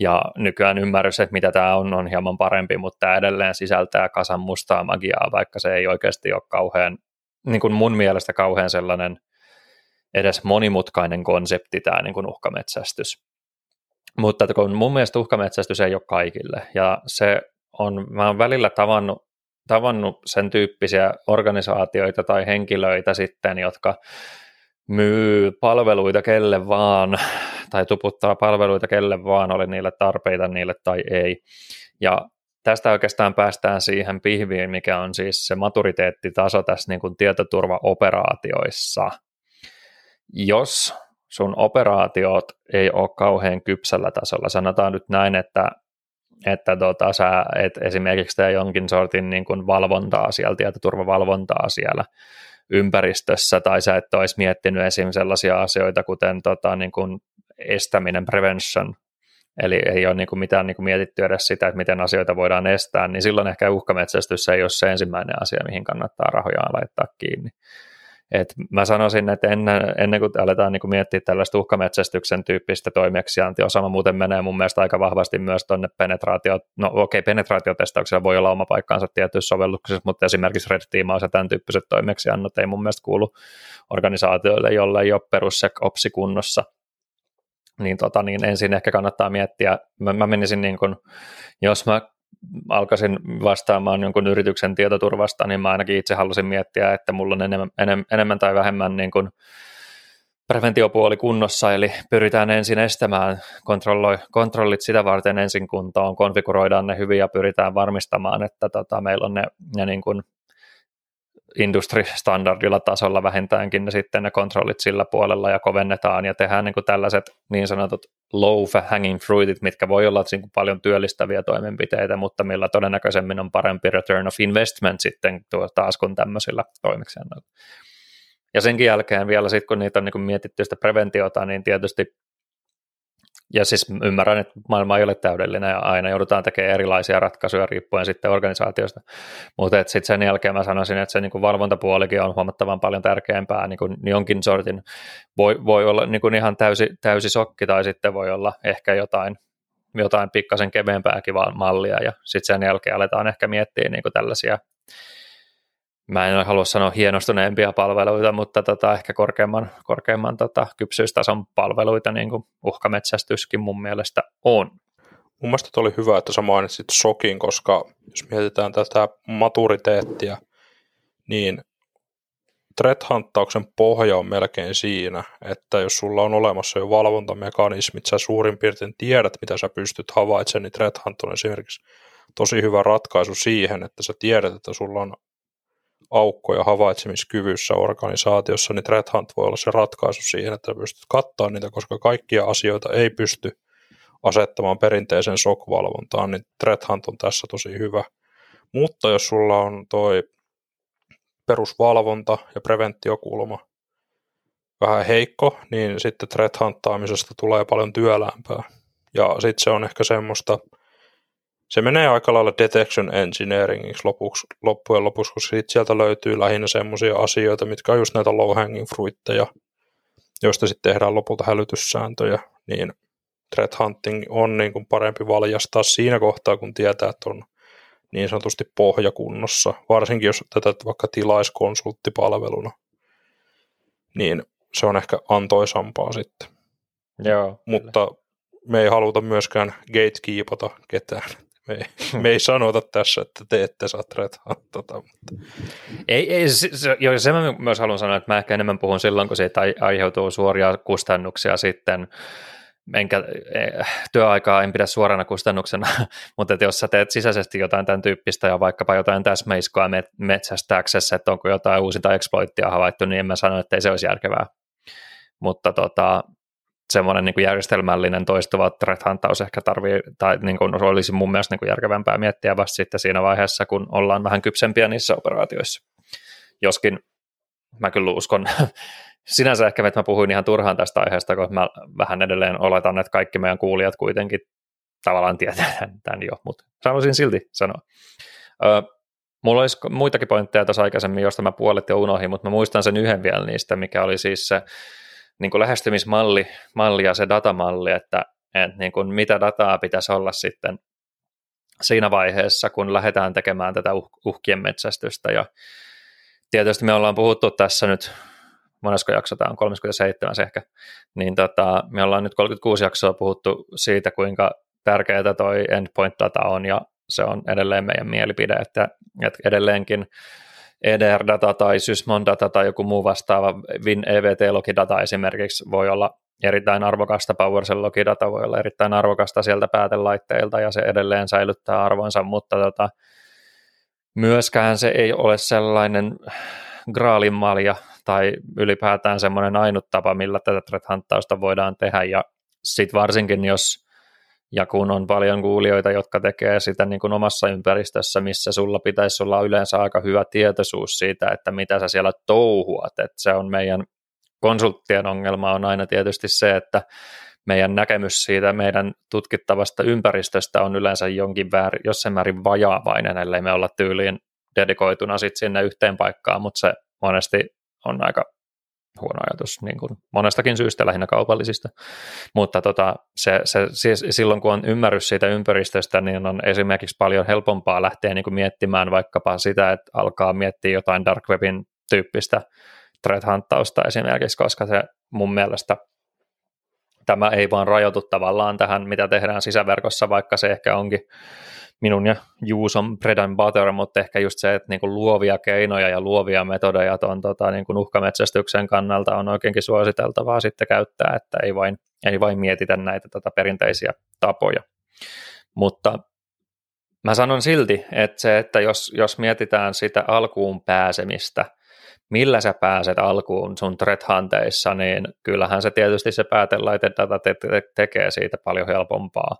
ja nykyään ymmärrys, että mitä tämä on, on hieman parempi, mutta tämä edelleen sisältää kasan mustaa magiaa, vaikka se ei oikeasti ole kauhean niin kuin mun mielestä kauhean sellainen edes monimutkainen konsepti tämä niin kuin uhkametsästys. Mutta kun mun mielestä uhkametsästys ei ole kaikille, ja se on, mä oon välillä tavannut, tavannut sen tyyppisiä organisaatioita tai henkilöitä sitten, jotka myy palveluita kelle vaan, tai tuputtaa palveluita kelle vaan, oli niille tarpeita niille tai ei. Ja tästä oikeastaan päästään siihen pihviin, mikä on siis se maturiteettitaso tässä niin kuin tietoturvaoperaatioissa. Jos sun operaatiot ei ole kauhean kypsällä tasolla, sanotaan nyt näin, että että tota, sä et esimerkiksi tee jonkin sortin niin kuin valvontaa siellä, tietoturvavalvontaa siellä ympäristössä, tai sä et olisi miettinyt esim. sellaisia asioita, kuten tota, niin kuin estäminen, prevention, eli ei ole niin kuin mitään niin kuin mietitty edes sitä, että miten asioita voidaan estää, niin silloin ehkä uhkametsästys ei ole se ensimmäinen asia, mihin kannattaa rahojaan laittaa kiinni. Et mä sanoisin, että ennen, ennen kuin aletaan niin kuin miettiä tällaista uhkametsästyksen tyyppistä toimeksiantia, Osama muuten menee mun mielestä aika vahvasti myös tuonne penetraatio, no okei, okay, penetraatiotestauksella voi olla oma paikkaansa tietyissä sovelluksissa, mutta esimerkiksi Red Teamaus ja tämän tyyppiset toimeksiannot ei mun mielestä kuulu organisaatioille, jolle ei ole perussec-opsi kunnossa, niin, tota, niin ensin ehkä kannattaa miettiä, mä, mä menisin niin kuin, jos mä alkaisin vastaamaan jonkun yrityksen tietoturvasta, niin mä ainakin itse halusin miettiä, että mulla on enemmän, enemmän tai vähemmän niin kuin preventiopuoli kunnossa, eli pyritään ensin estämään kontrollit sitä varten ensin kuntoon, konfiguroidaan ne hyvin ja pyritään varmistamaan, että tota, meillä on ne, ne niin kuin industristandardilla tasolla vähintäänkin ne sitten ne kontrollit sillä puolella ja kovennetaan ja tehdään niin kuin tällaiset niin sanotut low hanging fruitit, mitkä voi olla niin kuin paljon työllistäviä toimenpiteitä, mutta millä todennäköisemmin on parempi return of investment sitten taas kuin tämmöisillä toimeksiannoilla. Ja senkin jälkeen vielä sitten, kun niitä on niin kuin mietitty sitä preventiota, niin tietysti ja siis ymmärrän, että maailma ei ole täydellinen ja aina joudutaan tekemään erilaisia ratkaisuja riippuen sitten organisaatiosta, mutta sitten sen jälkeen mä sanoisin, että se niin kuin valvontapuolikin on huomattavan paljon tärkeämpää. Niin kuin jonkin sortin, voi, voi olla niin kuin ihan täysi, täysi sokki tai sitten voi olla ehkä jotain, jotain pikkasen keveämpääkin mallia. Ja sitten sen jälkeen aletaan ehkä miettiä niin kuin tällaisia mä en halua sanoa hienostuneempia palveluita, mutta tota, ehkä korkeamman, korkeamman tota, kypsyystason palveluita, niin kuin uhkametsästyskin mun mielestä on. Mun mielestä oli hyvä, että sä mainitsit sokin, koska jos mietitään tätä maturiteettia, niin threat-hanttauksen pohja on melkein siinä, että jos sulla on olemassa jo valvontamekanismit, sä suurin piirtein tiedät, mitä sä pystyt havaitsemaan, niin threat on esimerkiksi tosi hyvä ratkaisu siihen, että sä tiedät, että sulla on aukkoja havaitsemiskyvyssä organisaatiossa, niin Threat Hunt voi olla se ratkaisu siihen, että pystyt kattaa niitä, koska kaikkia asioita ei pysty asettamaan perinteisen SOC-valvontaan, niin Threat Hunt on tässä tosi hyvä. Mutta jos sulla on toi perusvalvonta ja preventiokulma vähän heikko, niin sitten threat huntaamisesta tulee paljon työlämpää. Ja sitten se on ehkä semmoista, se menee aika lailla detection engineeringiksi lopuksi, loppujen lopuksi, koska siitä sieltä löytyy lähinnä semmoisia asioita, mitkä on just näitä low hanging fruitteja, joista sitten tehdään lopulta hälytyssääntöjä, niin threat hunting on niin kuin parempi valjastaa siinä kohtaa, kun tietää, että on niin sanotusti pohjakunnossa, varsinkin jos tätä vaikka tilaiskonsulttipalveluna, niin se on ehkä antoisampaa sitten. Joo, Mutta kyllä. me ei haluta myöskään gatekeepata ketään. Me ei, me ei sanota tässä, että te ette saa tota, mutta... Ei, ei se, se, joo, se mä myös haluan sanoa, että mä ehkä enemmän puhun silloin, kun siitä aiheutuu suoria kustannuksia sitten, enkä, eh, työaikaa en pidä suorana kustannuksena, mutta että jos sä teet sisäisesti jotain tämän tyyppistä ja vaikkapa jotain täsmäiskoa metsästääksessä, että onko jotain uusinta exploittia havaittu, niin en mä sano, että ei se olisi järkevää. Mutta tota, semmoinen niin järjestelmällinen toistuva threat huntaus ehkä tarvii, tai niin kuin olisi mun mielestä niin kuin järkevämpää miettiä vasta sitten siinä vaiheessa, kun ollaan vähän kypsempiä niissä operaatioissa. Joskin mä kyllä uskon, sinänsä ehkä että mä puhuin ihan turhaan tästä aiheesta, koska mä vähän edelleen oletan, että kaikki meidän kuulijat kuitenkin tavallaan tietää tämän jo, mutta sanoisin silti sanoa. Ö, mulla olisi muitakin pointteja tuossa aikaisemmin, josta mä puolet jo unohdin, mutta mä muistan sen yhden vielä niistä, mikä oli siis se niin kuin lähestymismalli malli ja se datamalli, että, että niin kuin mitä dataa pitäisi olla sitten siinä vaiheessa, kun lähdetään tekemään tätä uh, uhkien metsästystä. Ja tietysti me ollaan puhuttu tässä nyt, monesko jakso tämä on, 37 ehkä, niin tota, me ollaan nyt 36 jaksoa puhuttu siitä, kuinka tärkeää toi endpoint data on, ja se on edelleen meidän mielipide, että, että edelleenkin EDR-data tai Sysmon-data tai joku muu vastaava Win EVT-logidata esimerkiksi voi olla erittäin arvokasta, PowerShell logidata voi olla erittäin arvokasta sieltä päätelaitteilta ja se edelleen säilyttää arvonsa, mutta tota, myöskään se ei ole sellainen graalinmalja tai ylipäätään semmoinen ainut tapa, millä tätä threat voidaan tehdä. Ja sitten varsinkin, jos ja kun on paljon kuulijoita, jotka tekee sitä niin kuin omassa ympäristössä, missä sulla pitäisi olla yleensä aika hyvä tietoisuus siitä, että mitä sä siellä touhuat, että se on meidän konsulttien ongelma on aina tietysti se, että meidän näkemys siitä meidän tutkittavasta ympäristöstä on yleensä jonkin väärin, jossain määrin vajaavainen, ellei me olla tyyliin dedikoituna sitten sinne yhteen paikkaan, mutta se monesti on aika huono ajatus niin kuin monestakin syystä, lähinnä kaupallisista. Mutta tota, se, se, siis silloin kun on ymmärrys siitä ympäristöstä, niin on esimerkiksi paljon helpompaa lähteä niin kuin miettimään vaikkapa sitä, että alkaa miettiä jotain dark webin tyyppistä threat esimerkiksi, koska se mun mielestä tämä ei vaan rajoitu tavallaan tähän, mitä tehdään sisäverkossa, vaikka se ehkä onkin minun ja Juuson bread and butter, mutta ehkä just se, että niinku luovia keinoja ja luovia metodeja tuon tota, niinku uhkametsästyksen kannalta on oikeinkin suositeltavaa sitten käyttää, että ei vain, ei vain mietitä näitä tota, perinteisiä tapoja. Mutta mä sanon silti, että se, että jos, jos mietitään sitä alkuun pääsemistä, millä sä pääset alkuun sun threat niin kyllähän se tietysti se päätelaite data te- te- tekee siitä paljon helpompaa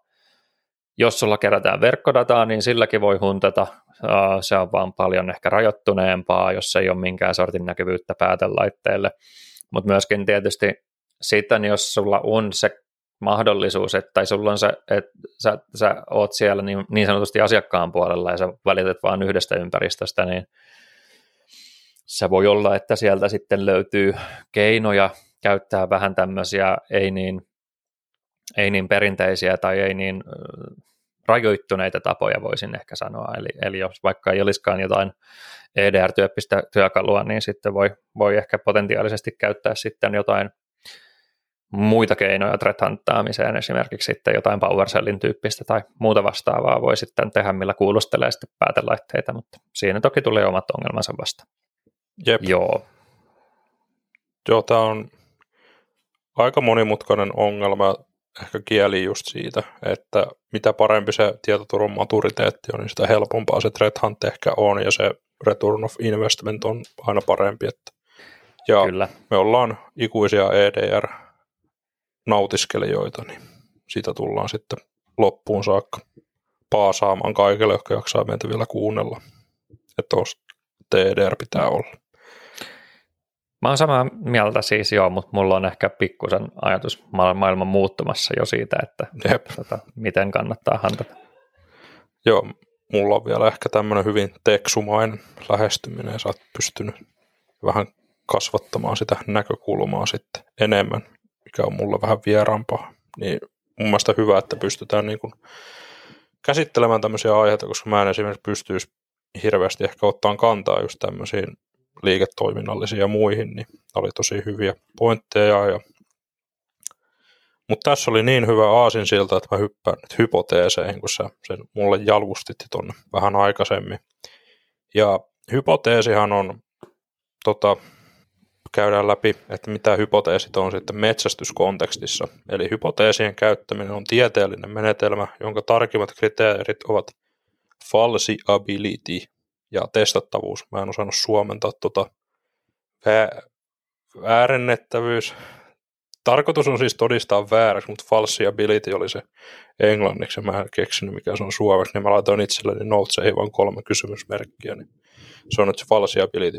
jos sulla kerätään verkkodataa, niin silläkin voi huntata. Se on vaan paljon ehkä rajoittuneempaa, jos ei ole minkään sortin näkyvyyttä päätelaitteelle. Mutta myöskin tietysti sitten, jos sulla on se mahdollisuus, että tai sulla on se, että sä, sä oot siellä niin, niin sanotusti asiakkaan puolella ja sä välität vain yhdestä ympäristöstä, niin se voi olla, että sieltä sitten löytyy keinoja käyttää vähän tämmöisiä ei niin, ei niin perinteisiä tai ei niin rajoittuneita tapoja voisin ehkä sanoa. Eli, eli jos vaikka ei olisikaan jotain EDR-tyyppistä työkalua, niin sitten voi, voi ehkä potentiaalisesti käyttää sitten jotain muita keinoja threat esimerkiksi sitten jotain PowerShellin tyyppistä tai muuta vastaavaa voi sitten tehdä, millä kuulustelee sitten päätelaitteita, mutta siinä toki tulee omat ongelmansa vasta. Jep. Joo. Joo, tämä on aika monimutkainen ongelma, ehkä kieli just siitä, että mitä parempi se tietoturvan maturiteetti on, niin sitä helpompaa se threat hunt ehkä on, ja se return of investment on aina parempi. Että. Ja Kyllä. me ollaan ikuisia EDR nautiskelijoita, niin siitä tullaan sitten loppuun saakka paasaamaan kaikille, jotka jaksaa meitä vielä kuunnella. Että TDR pitää olla. Mä oon samaa mieltä siis joo, mutta mulla on ehkä pikkusen ajatus maailman muuttumassa jo siitä, että Jep. Tota, miten kannattaa hantata. Joo, mulla on vielä ehkä tämmöinen hyvin teksumainen lähestyminen ja sä oot pystynyt vähän kasvattamaan sitä näkökulmaa sitten enemmän, mikä on mulle vähän vieraampaa. Niin mun mielestä hyvä, että pystytään niin kuin käsittelemään tämmöisiä aiheita, koska mä en esimerkiksi pystyisi hirveästi ehkä ottaa kantaa just tämmöisiin liiketoiminnallisiin ja muihin, niin oli tosi hyviä pointteja. Ja... Mutta tässä oli niin hyvä aasin siltä, että mä hyppään nyt hypoteeseihin, kun sä sen mulle jalkustit tuonne vähän aikaisemmin. Ja hypoteesihan on, tota, käydään läpi, että mitä hypoteesit on sitten metsästyskontekstissa. Eli hypoteesien käyttäminen on tieteellinen menetelmä, jonka tarkimmat kriteerit ovat falsiability, ja testattavuus. Mä en osannut suomentaa vä- väärennettävyys. Tarkoitus on siis todistaa vääräksi, mutta falsiability oli se englanniksi, mä en keksinyt mikä se on suomeksi, niin mä laitoin itselleni noteseihin vain kolme kysymysmerkkiä, niin se on nyt se falsiability.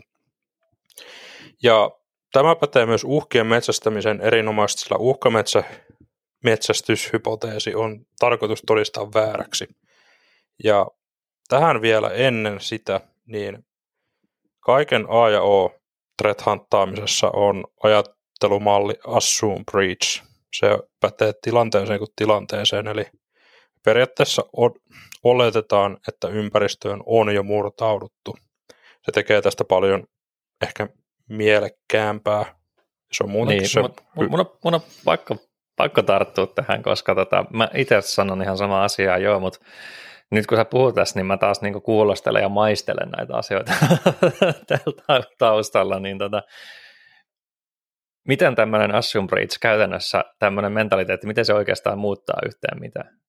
Ja tämä pätee myös uhkien metsästämisen erinomaisesti, sillä uhkametsä metsästyshypoteesi on tarkoitus todistaa vääräksi. Ja tähän vielä ennen sitä, niin kaiken A ja O threat hunttaamisessa on ajattelumalli assume breach. Se pätee tilanteeseen kuin tilanteeseen, eli periaatteessa oletetaan, että ympäristöön on jo murtauduttu. Se tekee tästä paljon ehkä mielekkäämpää. Se on muutenkin niin, se... Mun, mun, on, mun on pakko, pakko tarttua tähän, koska tota, mä itse sanon ihan sama asiaa, joo, mutta nyt kun sä puhut tässä, niin mä taas niin kuulostelen ja maistelen näitä asioita täällä taustalla, niin tota, miten tämmöinen assume breach käytännössä, tämmöinen mentaliteetti, miten se oikeastaan muuttaa yhtään mitään?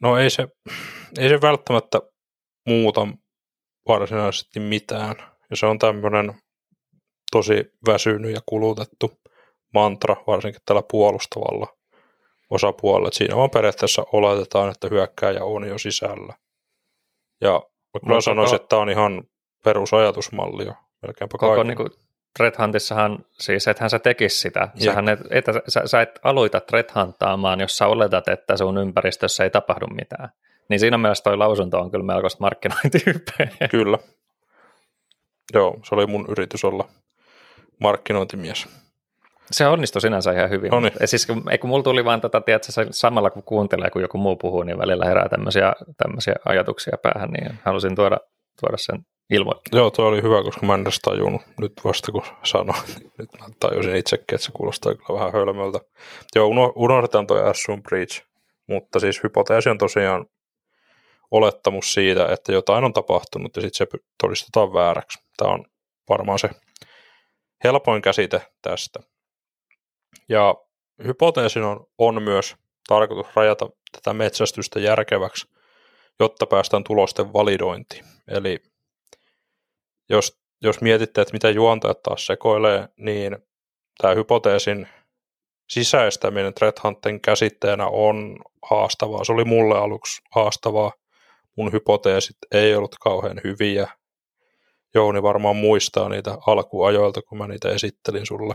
No ei se, ei se välttämättä muuta varsinaisesti mitään. Ja se on tämmöinen tosi väsynyt ja kulutettu mantra, varsinkin tällä puolustavalla osapuolelle. Siinä vaan periaatteessa oletetaan, että hyökkääjä on jo sisällä. Ja kyllä sanoisin, että tämä on ihan perusajatusmalli jo melkeinpä koko niin kuin Threat Huntissahan, siis ethän sä tekisi sitä. Sähän et, et, sä, sä et aloita Threat Huntaamaan, jos sä oletat, että sun ympäristössä ei tapahdu mitään. Niin siinä mielessä toi lausunto on kyllä melkoista markkinointiyppeä. Kyllä. Joo, se oli mun yritys olla markkinointimies. Se onnistui sinänsä ihan hyvin. No niin. Siis, kun, kun mulla tuli vaan tätä, tiedätkö, samalla kun kuuntelee, kun joku muu puhuu, niin välillä herää tämmöisiä, tämmöisiä ajatuksia päähän, niin halusin tuoda, tuoda sen ilmoittaa. Joo, tuo oli hyvä, koska mä en edes tajunnut nyt vasta kun sanoin. Nyt mä tajusin itsekin, että se kuulostaa kyllä vähän hölmöltä. Joo, unohdetaan tuo Assume Breach, mutta siis hypoteesi on tosiaan olettamus siitä, että jotain on tapahtunut ja sitten se todistetaan vääräksi. Tämä on varmaan se helpoin käsite tästä. Ja hypoteesin on, on myös tarkoitus rajata tätä metsästystä järkeväksi, jotta päästään tulosten validointiin. Eli jos, jos mietitte, että mitä juontajat taas sekoilee, niin tämä hypoteesin sisäistäminen Threat Huntin käsitteenä on haastavaa. Se oli mulle aluksi haastavaa. Mun hypoteesit ei ollut kauhean hyviä. Jouni varmaan muistaa niitä alkuajoilta, kun mä niitä esittelin sulle.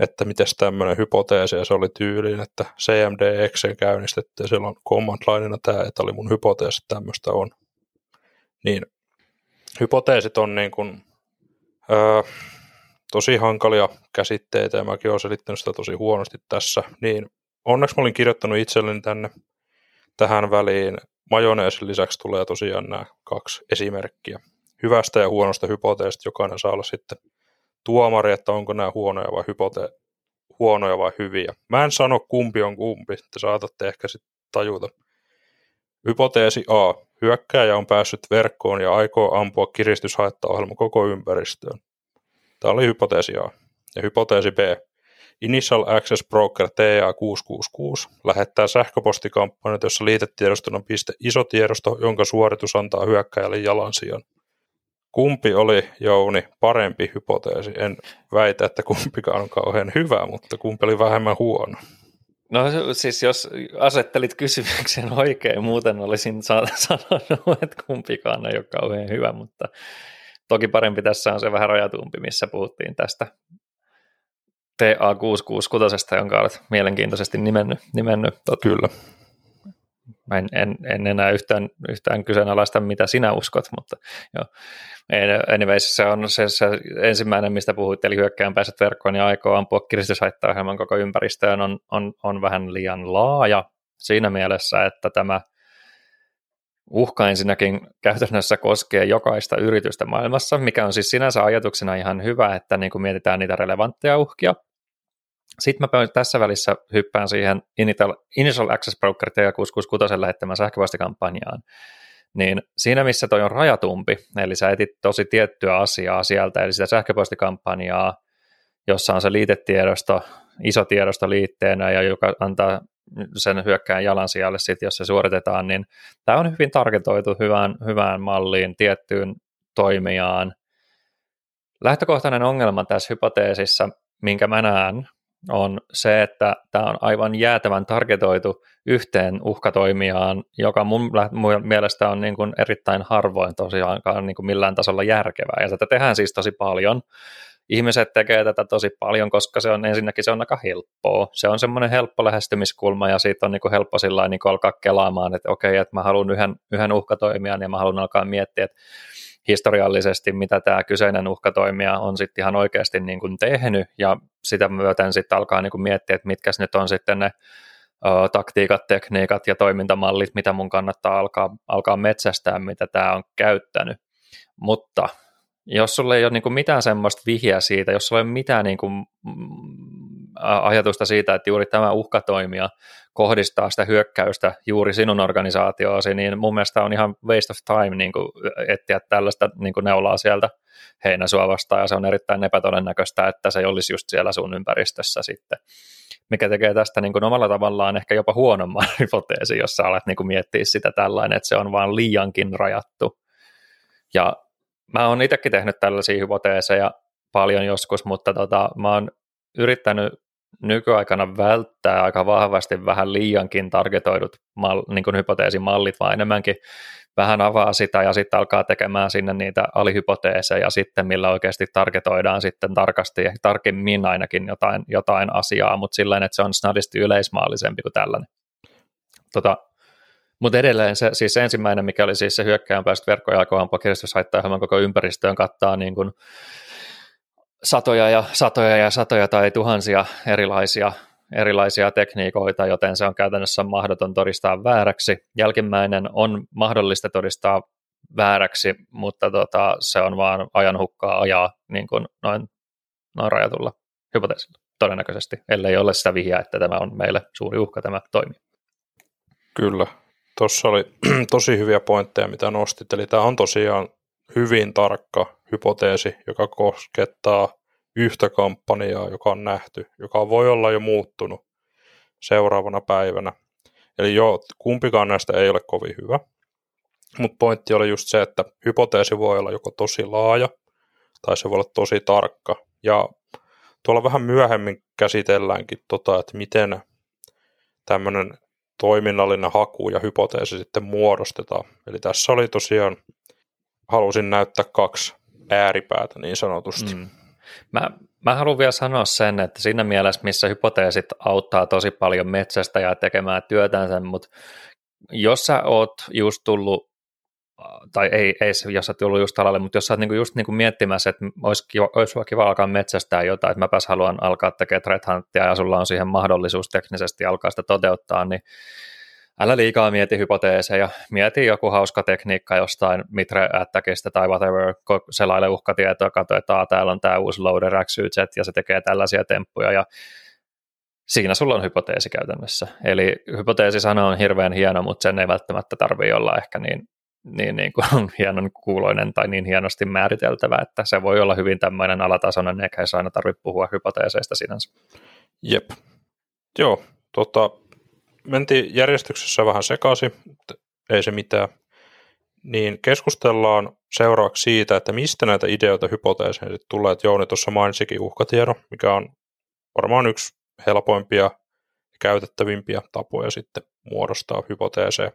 Että miten tämmöinen hypoteesi, ja se oli tyyliin, että CMD käynnistettiin, siellä on command lineina tämä, että oli mun hypoteesi, että tämmöistä on. Niin hypoteesit on niin kuin, öö, tosi hankalia käsitteitä, ja mäkin olen selittänyt sitä tosi huonosti tässä, niin onneksi mä olin kirjoittanut itselleni tänne tähän väliin. Majoneesin lisäksi tulee tosiaan nämä kaksi esimerkkiä. Hyvästä ja huonosta hypoteesista jokainen saa olla sitten tuomari, että onko nämä huonoja vai, hypote- huonoja vai hyviä. Mä en sano kumpi on kumpi, te saatatte ehkä sitten tajuta. Hypoteesi A. Hyökkääjä on päässyt verkkoon ja aikoo ampua kiristyshaittaohjelma koko ympäristöön. Tämä oli hypoteesi A. Ja hypoteesi B. Initial Access Broker TA666 lähettää sähköpostikampanjat, jossa liitetiedoston piste iso tiedosto, jonka suoritus antaa hyökkäjälle jalansijan. Kumpi oli, Jouni, parempi hypoteesi? En väitä, että kumpikaan on kauhean hyvä, mutta kumpi oli vähemmän huono? No siis jos asettelit kysymyksen oikein, muuten olisin sanonut, että kumpikaan ei ole kauhean hyvä, mutta toki parempi tässä on se vähän rajatumpi, missä puhuttiin tästä TA666, jonka olet mielenkiintoisesti nimennyt. nimennyt. Kyllä. Mä en, en, en enää yhtään, yhtään kyseenalaista, mitä sinä uskot, mutta joo. Anyways, se on se, se ensimmäinen, mistä puhuit, eli hyökkäjän pääset verkkoon ja aikoo ampua kiristyshaittaohjelman koko ympäristöön, on, on, on vähän liian laaja siinä mielessä, että tämä uhka ensinnäkin käytännössä koskee jokaista yritystä maailmassa, mikä on siis sinänsä ajatuksena ihan hyvä, että niin kuin mietitään niitä relevantteja uhkia, sitten mä tässä välissä hyppään siihen Initial, Initial Access Broker T666 lähettämään sähköpostikampanjaan. Niin siinä, missä toi on rajatumpi, eli sä etit tosi tiettyä asiaa sieltä, eli sitä sähköpostikampanjaa, jossa on se liitetiedosto, iso tiedosto liitteenä, ja joka antaa sen hyökkään jalansijalle sitten, jos se suoritetaan, niin tämä on hyvin tarketoitu hyvään, hyvään malliin, tiettyyn toimijaan. Lähtökohtainen ongelma tässä hypoteesissa, minkä mä näen, on se, että tämä on aivan jäätävän targetoitu yhteen uhkatoimijaan, joka mun, mun mielestä on niin kuin erittäin harvoin tosiaankaan niin kuin millään tasolla järkevää. Ja tätä tehdään siis tosi paljon. Ihmiset tekee tätä tosi paljon, koska se on ensinnäkin se on aika helppoa. Se on semmoinen helppo lähestymiskulma ja siitä on niin kuin helppo sillä niin kuin alkaa kelaamaan, että okei, että mä haluan yhden, yhden uhkatoimijan ja mä haluan alkaa miettiä, että historiallisesti, mitä tämä kyseinen uhkatoimija on sitten ihan oikeasti niin kuin tehnyt, ja sitä myöten sitten alkaa niin kuin miettiä, että mitkä nyt on sitten ne ö, taktiikat, tekniikat ja toimintamallit, mitä mun kannattaa alkaa, alkaa metsästää, mitä tämä on käyttänyt. Mutta jos sulla ei ole niin kuin mitään semmoista vihjeä siitä, jos sulla ei ole mitään niin kuin, ajatusta siitä, että juuri tämä uhkatoimija kohdistaa sitä hyökkäystä juuri sinun organisaatioosi, niin mun mielestä on ihan waste of time niin kuin etsiä tällaista niin kuin neulaa sieltä heinäsuovasta, ja se on erittäin epätodennäköistä, että se olisi just siellä sun ympäristössä sitten mikä tekee tästä niin kuin omalla tavallaan ehkä jopa huonomman hypoteesi, jos sä alet niin kuin miettiä sitä tällainen, että se on vaan liiankin rajattu. Ja mä oon itsekin tehnyt tällaisia hypoteeseja paljon joskus, mutta tota, mä oon yrittänyt nykyaikana välttää aika vahvasti vähän liiankin targetoidut mal, niin kuin hypoteesimallit, vaan enemmänkin vähän avaa sitä ja sitten alkaa tekemään sinne niitä alihypoteeseja sitten, millä oikeasti targetoidaan sitten tarkasti ja tarkemmin ainakin jotain, jotain asiaa, mutta sillä että se on snadisti yleismaallisempi kuin tällainen. Tota, mutta edelleen se, siis ensimmäinen, mikä oli siis se hyökkäjän päästä verkkoja ampua kiristyshaittaa koko ympäristöön, kattaa niin kuin satoja ja satoja ja satoja tai tuhansia erilaisia, erilaisia tekniikoita, joten se on käytännössä mahdoton todistaa vääräksi. Jälkimmäinen on mahdollista todistaa vääräksi, mutta tota, se on vaan ajan hukkaa ajaa niin kuin noin, noin rajatulla hypoteesilla todennäköisesti, ellei ole sitä vihjaa, että tämä on meille suuri uhka, tämä toimii. Kyllä, Tuossa oli tosi hyviä pointteja, mitä nostit. Eli tämä on tosiaan hyvin tarkka hypoteesi, joka koskettaa yhtä kampanjaa, joka on nähty, joka voi olla jo muuttunut seuraavana päivänä. Eli joo, kumpikaan näistä ei ole kovin hyvä. Mutta pointti oli just se, että hypoteesi voi olla joko tosi laaja tai se voi olla tosi tarkka. Ja tuolla vähän myöhemmin käsitelläänkin, tota, että miten tämmöinen toiminnallinen haku ja hypoteesi sitten muodostetaan. Eli tässä oli tosiaan, halusin näyttää kaksi ääripäätä niin sanotusti. Mm. Mä, mä haluan vielä sanoa sen, että siinä mielessä, missä hypoteesit auttaa tosi paljon metsästä ja tekemään työtänsä, mutta jos sä oot just tullut tai ei, ei jos sä tullut just alalle, mutta jos sä oot niinku just niinku miettimässä, että olisi kiva, olisi kiva alkaa metsästää jotain, että mäpäs haluan alkaa tekemään threat huntia ja sulla on siihen mahdollisuus teknisesti alkaa sitä toteuttaa, niin älä liikaa mieti hypoteeseja, mieti joku hauska tekniikka jostain mitre attacista tai whatever, selaile uhkatietoa, katso, että täällä on tämä uusi loader XYZ ja se tekee tällaisia temppuja ja siinä sulla on hypoteesi käytännössä. Eli hypoteesisana on hirveän hieno, mutta sen ei välttämättä tarvitse olla ehkä niin, niin, niin kuin hienon kuuloinen tai niin hienosti määriteltävä, että se voi olla hyvin tämmöinen alatasoinen, eikä se aina tarvitse puhua hypoteeseista sinänsä. Jep. Joo, tota, mentiin järjestyksessä vähän sekaisin, ei se mitään. Niin keskustellaan seuraavaksi siitä, että mistä näitä ideoita hypoteeseja tulee. Että Jouni tuossa mainitsikin uhkatiedon, mikä on varmaan yksi helpoimpia ja käytettävimpiä tapoja sitten muodostaa hypoteeseja.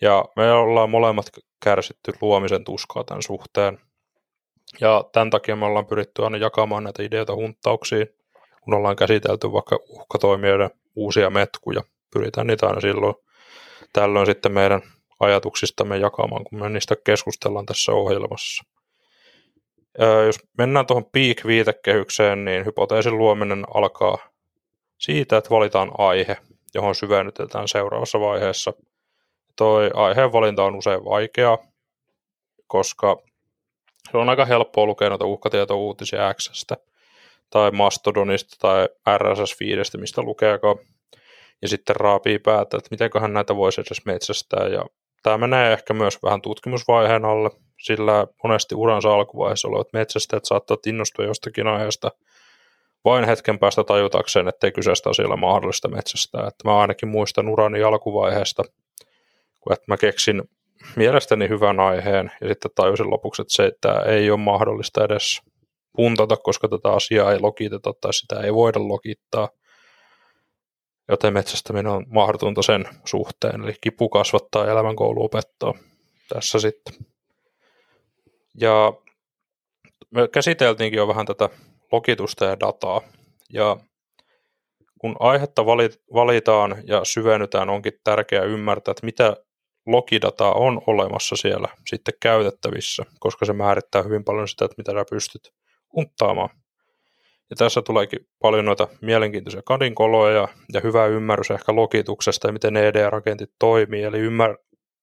Ja me ollaan molemmat kärsitty luomisen tuskaa tämän suhteen. Ja tämän takia me ollaan pyritty aina jakamaan näitä ideoita hunttauksiin, kun ollaan käsitelty vaikka uhkatoimijoiden uusia metkuja. Pyritään niitä aina silloin tällöin sitten meidän ajatuksistamme jakamaan, kun me niistä keskustellaan tässä ohjelmassa. Jos mennään tuohon peak-viitekehykseen, niin hypoteesin luominen alkaa siitä, että valitaan aihe, johon syvennytetään seuraavassa vaiheessa. Toi aiheen valinta on usein vaikeaa, koska se on aika helppoa lukea noita uhkatietouutisia Xstä tai Mastodonista tai RSS-fiidestä, mistä lukeeko, ja sitten raapii päätä, että mitenköhän näitä voisi edes metsästää. Ja tämä menee ehkä myös vähän tutkimusvaiheen alle, sillä monesti uransa alkuvaiheessa olevat metsästäjät saattavat innostua jostakin aiheesta – vain hetken päästä tajutakseen, ettei kyseistä asialla mahdollista metsästää. Että mä ainakin muistan urani alkuvaiheesta, kun että mä keksin mielestäni hyvän aiheen ja sitten tajusin lopuksi, että se että ei ole mahdollista edes puntata, koska tätä asiaa ei lokiteta tai sitä ei voida lokittaa. Joten metsästäminen on mahdotonta sen suhteen, eli kipu kasvattaa elämän opettaa tässä sitten. Ja me käsiteltiinkin jo vähän tätä lokitusta ja dataa. Ja kun aihetta valitaan ja syvennytään, onkin tärkeää ymmärtää, että mitä logidataa on olemassa siellä sitten käytettävissä, koska se määrittää hyvin paljon sitä, että mitä sä pystyt unttaamaan. Ja tässä tuleekin paljon noita mielenkiintoisia kadinkoloja ja hyvä ymmärrys ehkä logituksesta ja miten ED-rakentit toimii. Eli ymmär,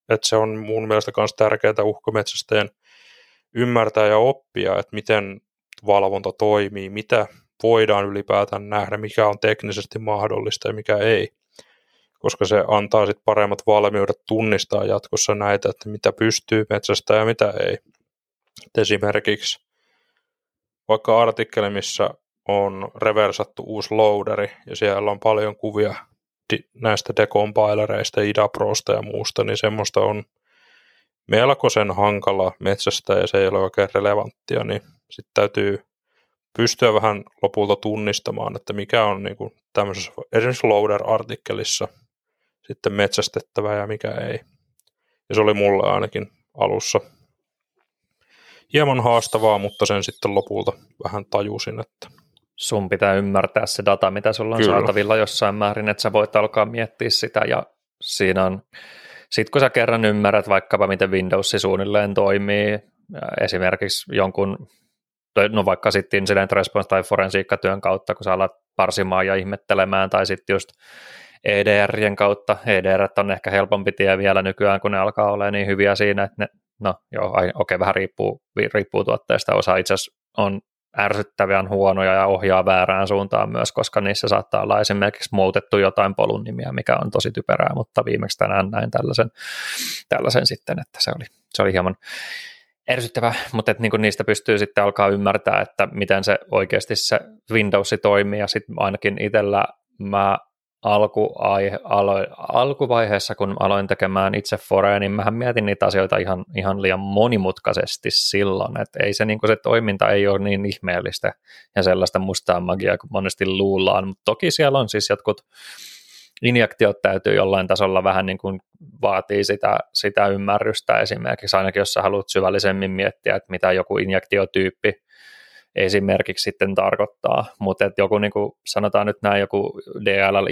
että se on mun mielestä myös tärkeää uhkometsästäjän ymmärtää ja oppia, että miten valvonta toimii, mitä voidaan ylipäätään nähdä, mikä on teknisesti mahdollista ja mikä ei, koska se antaa sitten paremmat valmiudet tunnistaa jatkossa näitä, että mitä pystyy metsästä ja mitä ei. Et esimerkiksi vaikka artikkeli, missä on reversattu uusi loaderi ja siellä on paljon kuvia näistä decompilereista, IDAPROsta ja muusta, niin semmoista on melkoisen hankala metsästä ja se ei ole oikein relevanttia, niin sitten täytyy pystyä vähän lopulta tunnistamaan, että mikä on niin tämmöisessä esimerkiksi Loader-artikkelissa sitten metsästettävä ja mikä ei. Ja se oli mulle ainakin alussa hieman haastavaa, mutta sen sitten lopulta vähän tajusin, että sun pitää ymmärtää se data, mitä sulla on Kyllä. saatavilla jossain määrin, että sä voit alkaa miettiä sitä ja siinä on, sit kun sä kerran ymmärrät vaikkapa miten Windows suunnilleen toimii, esimerkiksi jonkun no vaikka sitten incident response tai forensiikkatyön kautta, kun sä alat parsimaan ja ihmettelemään, tai sitten just EDRien kautta. EDR on ehkä helpompi tie vielä nykyään, kun ne alkaa olla niin hyviä siinä, että ne, no joo, okei, okay, vähän riippuu, riippuu tuotteesta. Osa itse asiassa on ärsyttävän huonoja ja ohjaa väärään suuntaan myös, koska niissä saattaa olla esimerkiksi muutettu jotain polun nimiä, mikä on tosi typerää, mutta viimeksi tänään näin tällaisen, tällaisen sitten, että se oli, se oli hieman, ärsyttävää, mutta että niinku niistä pystyy sitten alkaa ymmärtää, että miten se oikeasti se Windows toimii, ja sitten ainakin itsellä mä alkuaihe, aloin, alkuvaiheessa, kun aloin tekemään itse Forea, niin mähän mietin niitä asioita ihan, ihan liian monimutkaisesti silloin, että ei se, niin se toiminta ei ole niin ihmeellistä ja sellaista mustaa magiaa kuin monesti luullaan, mutta toki siellä on siis jotkut injektiot täytyy jollain tasolla vähän niin kuin vaatii sitä, sitä ymmärrystä esimerkiksi, ainakin jos sä haluat syvällisemmin miettiä, että mitä joku injektiotyyppi esimerkiksi sitten tarkoittaa, mutta että joku niin kuin, sanotaan nyt näin joku DLL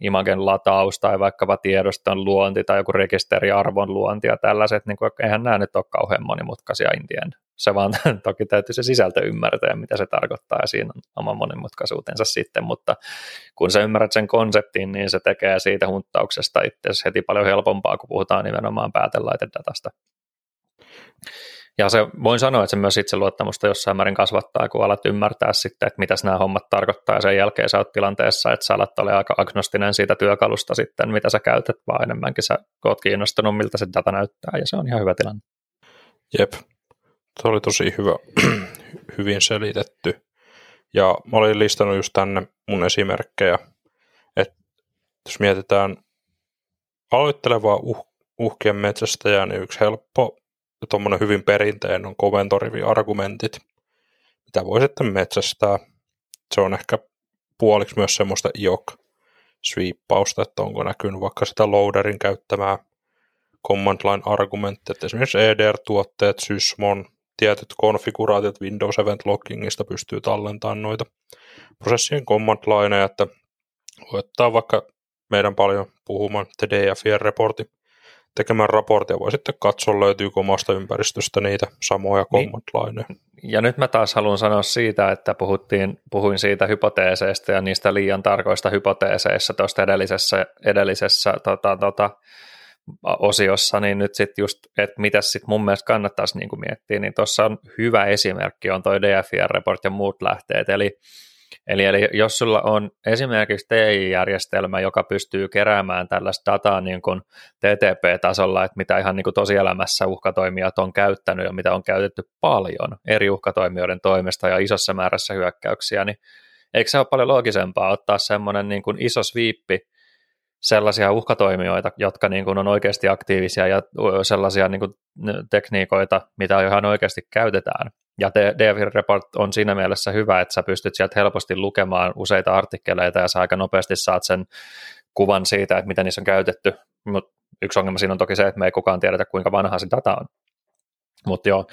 imagen, lataus tai vaikkapa tiedoston luonti tai joku rekisteriarvon luonti ja tällaiset, niin kuin, eihän nämä nyt ole kauhean monimutkaisia Indien. Se vaan toki täytyy se sisältö ymmärtää ja mitä se tarkoittaa ja siinä on oma monimutkaisuutensa sitten, mutta kun sä ymmärrät sen konseptin, niin se tekee siitä hunttauksesta itse heti paljon helpompaa, kun puhutaan nimenomaan päätelaitedatasta. Ja se, voin sanoa, että se myös itseluottamusta jossain määrin kasvattaa, kun alat ymmärtää sitten, että mitä nämä hommat tarkoittaa, ja sen jälkeen sä oot tilanteessa, että sä alat olla aika agnostinen siitä työkalusta sitten, mitä sä käytät, vaan enemmänkin sä oot kiinnostunut, miltä se data näyttää, ja se on ihan hyvä tilanne. Jep, se oli tosi hyvä, hyvin selitetty. Ja mä olin listannut just tänne mun esimerkkejä, että jos mietitään aloittelevaa uh, uhkien metsästäjää, niin yksi helppo tuommoinen hyvin perinteinen on koventorivi-argumentit, mitä voi sitten metsästää. Se on ehkä puoliksi myös semmoista iok sweeppausta, että onko näkynyt vaikka sitä loaderin käyttämää command line argumenttia, että esimerkiksi EDR-tuotteet, Sysmon, tietyt konfiguraatiot Windows Event Loggingista pystyy tallentamaan noita prosessien command lineja, että ottaa vaikka meidän paljon puhuman TDFR-reportin tekemään raportin ja voi sitten katsoa, löytyykö omasta ympäristöstä niitä samoja niin. command lineja. Ja nyt mä taas haluan sanoa siitä, että puhuttiin, puhuin siitä hypoteeseista ja niistä liian tarkoista hypoteeseissa tuosta edellisessä, edellisessä tota, tota, osiossa, niin nyt sitten just, että mitä sitten mun mielestä kannattaisi niin miettiä, niin tuossa on hyvä esimerkki, on toi DFIR-report ja muut lähteet, eli Eli, eli jos sulla on esimerkiksi TI-järjestelmä, joka pystyy keräämään tällaista dataa niin kuin TTP-tasolla, että mitä ihan niin kuin tosielämässä uhkatoimijat on käyttänyt ja mitä on käytetty paljon eri uhkatoimijoiden toimesta ja isossa määrässä hyökkäyksiä, niin eikö se ole paljon loogisempaa ottaa semmoinen niin kuin iso sviippi sellaisia uhkatoimijoita, jotka niin kuin on oikeasti aktiivisia ja sellaisia niin kuin tekniikoita, mitä ihan oikeasti käytetään, ja DFIR Report on siinä mielessä hyvä, että sä pystyt sieltä helposti lukemaan useita artikkeleita ja sä aika nopeasti saat sen kuvan siitä, että miten niissä on käytetty. Mutta yksi ongelma siinä on toki se, että me ei kukaan tiedetä, kuinka vanha se data on. Mutta joo,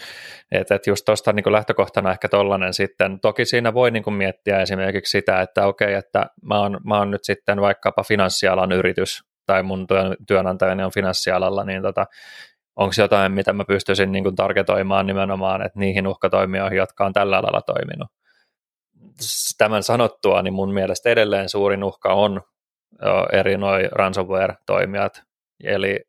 että et just tuosta niin lähtökohtana ehkä tollainen sitten. Toki siinä voi niin miettiä esimerkiksi sitä, että okei, että mä oon, mä oon nyt sitten vaikkapa finanssialan yritys, tai mun työnantajani on finanssialalla, niin tota, onko jotain, mitä mä pystyisin niin kuin targetoimaan nimenomaan, että niihin uhkatoimijoihin, jotka on tällä alalla toiminut. Tämän sanottua, niin mun mielestä edelleen suurin uhka on eri noi ransomware-toimijat, eli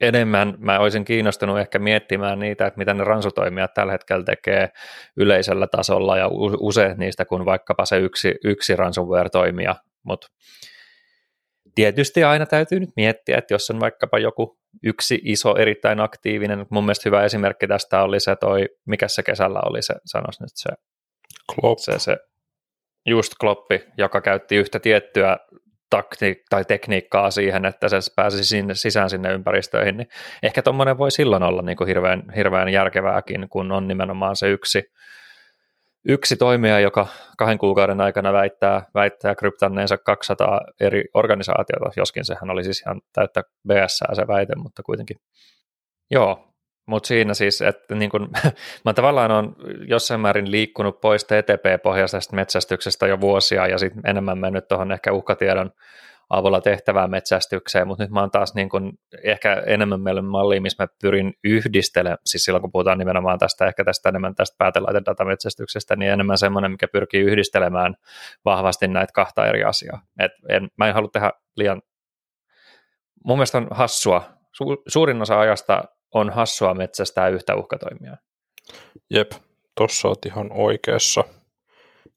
enemmän mä olisin kiinnostunut ehkä miettimään niitä, että mitä ne ransutoimijat tällä hetkellä tekee yleisellä tasolla ja usein niistä kuin vaikkapa se yksi, yksi ransomware-toimija, mutta tietysti aina täytyy nyt miettiä, että jos on vaikkapa joku yksi iso, erittäin aktiivinen, mun mielestä hyvä esimerkki tästä oli se toi, mikä se kesällä oli se, sanos nyt se, Klopp. se, se just Kloppi, joka käytti yhtä tiettyä takti- tai tekniikkaa siihen, että se pääsisi sinne, sisään sinne ympäristöihin, niin ehkä tuommoinen voi silloin olla niin kuin hirveän, hirveän järkevääkin, kun on nimenomaan se yksi, yksi toimija, joka kahden kuukauden aikana väittää, väittää kryptanneensa 200 eri organisaatiota, joskin sehän oli siis ihan täyttä BS se väite, mutta kuitenkin. Joo, mutta siinä siis, että niin kun, mä tavallaan on jossain määrin liikkunut pois TTP-pohjaisesta metsästyksestä jo vuosia ja sitten enemmän mennyt tuohon ehkä uhkatiedon avulla tehtävään metsästykseen, mutta nyt mä oon taas niin kuin ehkä enemmän meille malliin, missä mä pyrin yhdistelemään, siis silloin kun puhutaan nimenomaan tästä, ehkä tästä enemmän tästä päätelaitedatametsästyksestä, niin enemmän semmoinen, mikä pyrkii yhdistelemään vahvasti näitä kahta eri asiaa. Et en, mä en halua tehdä liian, mun mielestä on hassua, Su, suurin osa ajasta on hassua metsästää yhtä uhkatoimia. Jep, tossa oot ihan oikeassa.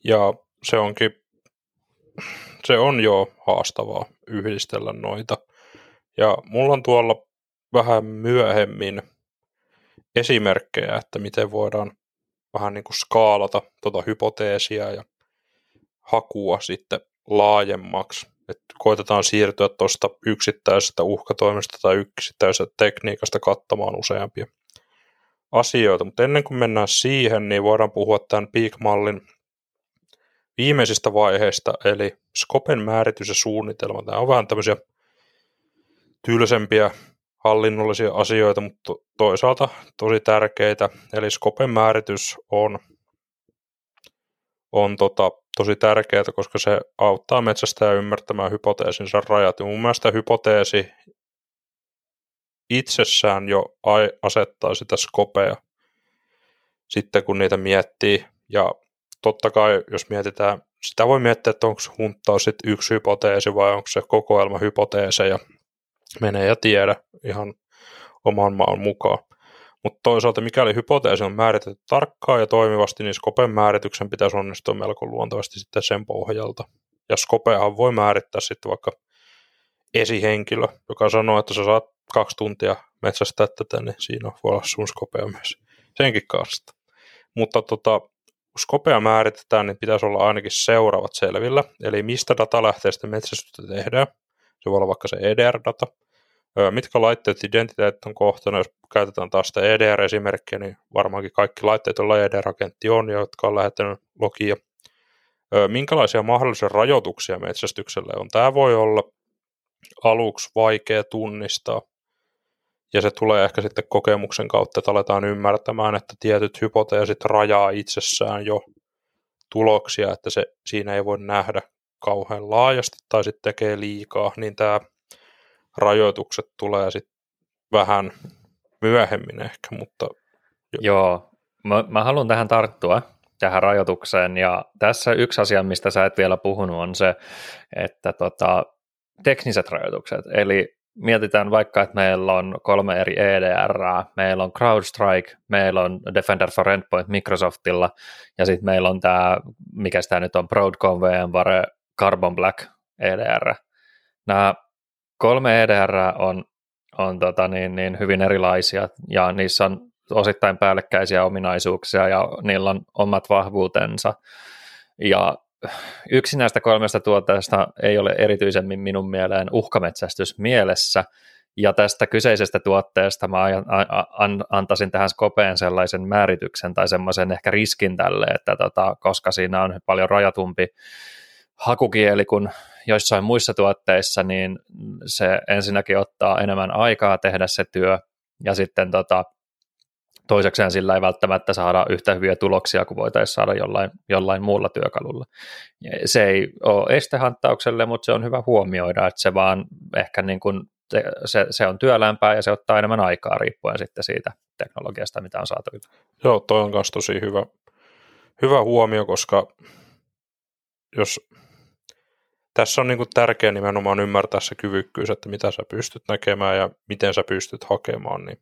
Ja se onkin se on jo haastavaa yhdistellä noita. Ja mulla on tuolla vähän myöhemmin esimerkkejä, että miten voidaan vähän niin kuin skaalata tuota hypoteesia ja hakua sitten laajemmaksi. Että koitetaan siirtyä tuosta yksittäisestä uhkatoimesta tai yksittäisestä tekniikasta kattamaan useampia asioita. Mutta ennen kuin mennään siihen, niin voidaan puhua tämän Peak-mallin viimeisistä vaiheista, eli Skopen määritys ja suunnitelma. Tämä on vähän tämmöisiä tylsempiä hallinnollisia asioita, mutta toisaalta tosi tärkeitä. Eli Skopen määritys on on tota, tosi tärkeää, koska se auttaa metsästä ymmärtämään hypoteesinsa rajat. Ja mun mielestä hypoteesi itsessään jo asettaa sitä skopea sitten kun niitä miettii. Ja totta kai, jos mietitään, sitä voi miettiä, että onko hunttaus sitten yksi hypoteesi vai onko se kokoelma hypoteeseja. Menee ja tiedä ihan oman maan mukaan. Mutta toisaalta mikäli hypoteesi on määritetty tarkkaan ja toimivasti, niin skopen määrityksen pitäisi onnistua melko luontevasti sitten sen pohjalta. Ja skopeahan voi määrittää sitten vaikka esihenkilö, joka sanoo, että sä saat kaksi tuntia metsästää tätä, niin siinä voi olla sun skopea myös senkin kanssa. Mutta tota, kun skopea määritetään, niin pitäisi olla ainakin seuraavat selvillä. Eli mistä datalähteestä metsästystä tehdään. Se voi olla vaikka se EDR-data. Mitkä laitteet identiteetit on kohtana, jos käytetään taas sitä EDR-esimerkkiä, niin varmaankin kaikki laitteet, joilla EDR-agentti on, jotka on lähettänyt logia. Minkälaisia mahdollisia rajoituksia metsästykselle on? Tämä voi olla aluksi vaikea tunnistaa, ja se tulee ehkä sitten kokemuksen kautta, että aletaan ymmärtämään, että tietyt hypoteesit rajaa itsessään jo tuloksia, että se siinä ei voi nähdä kauhean laajasti tai sitten tekee liikaa, niin tämä rajoitukset tulee sitten vähän myöhemmin ehkä, mutta... Jo. Joo, mä, mä haluan tähän tarttua, tähän rajoitukseen, ja tässä yksi asia, mistä sä et vielä puhunut, on se, että tota, tekniset rajoitukset, eli mietitään vaikka, että meillä on kolme eri EDR, meillä on CrowdStrike, meillä on Defender for Endpoint Microsoftilla, ja sitten meillä on tämä, mikä tämä nyt on, Broadcom, VMware, Carbon Black EDR. Nämä kolme EDR on, on tota niin, niin hyvin erilaisia, ja niissä on osittain päällekkäisiä ominaisuuksia, ja niillä on omat vahvuutensa, ja yksi näistä kolmesta tuotteesta ei ole erityisemmin minun mieleen uhkametsästys mielessä, ja tästä kyseisestä tuotteesta mä antaisin tähän skopeen sellaisen määrityksen tai semmoisen ehkä riskin tälle, että tota, koska siinä on paljon rajatumpi hakukieli kuin joissain muissa tuotteissa, niin se ensinnäkin ottaa enemmän aikaa tehdä se työ, ja sitten tota, toisekseen sillä ei välttämättä saada yhtä hyviä tuloksia kuin voitaisiin saada jollain, jollain muulla työkalulla. Se ei ole estehanttaukselle, mutta se on hyvä huomioida, että se vaan ehkä niin kuin se, se on työlämpää ja se ottaa enemmän aikaa riippuen sitten siitä teknologiasta, mitä on saatu. Joo, toi on myös tosi hyvä, hyvä huomio, koska jos tässä on niin kuin tärkeä nimenomaan ymmärtää se kyvykkyys, että mitä sä pystyt näkemään ja miten sä pystyt hakemaan, niin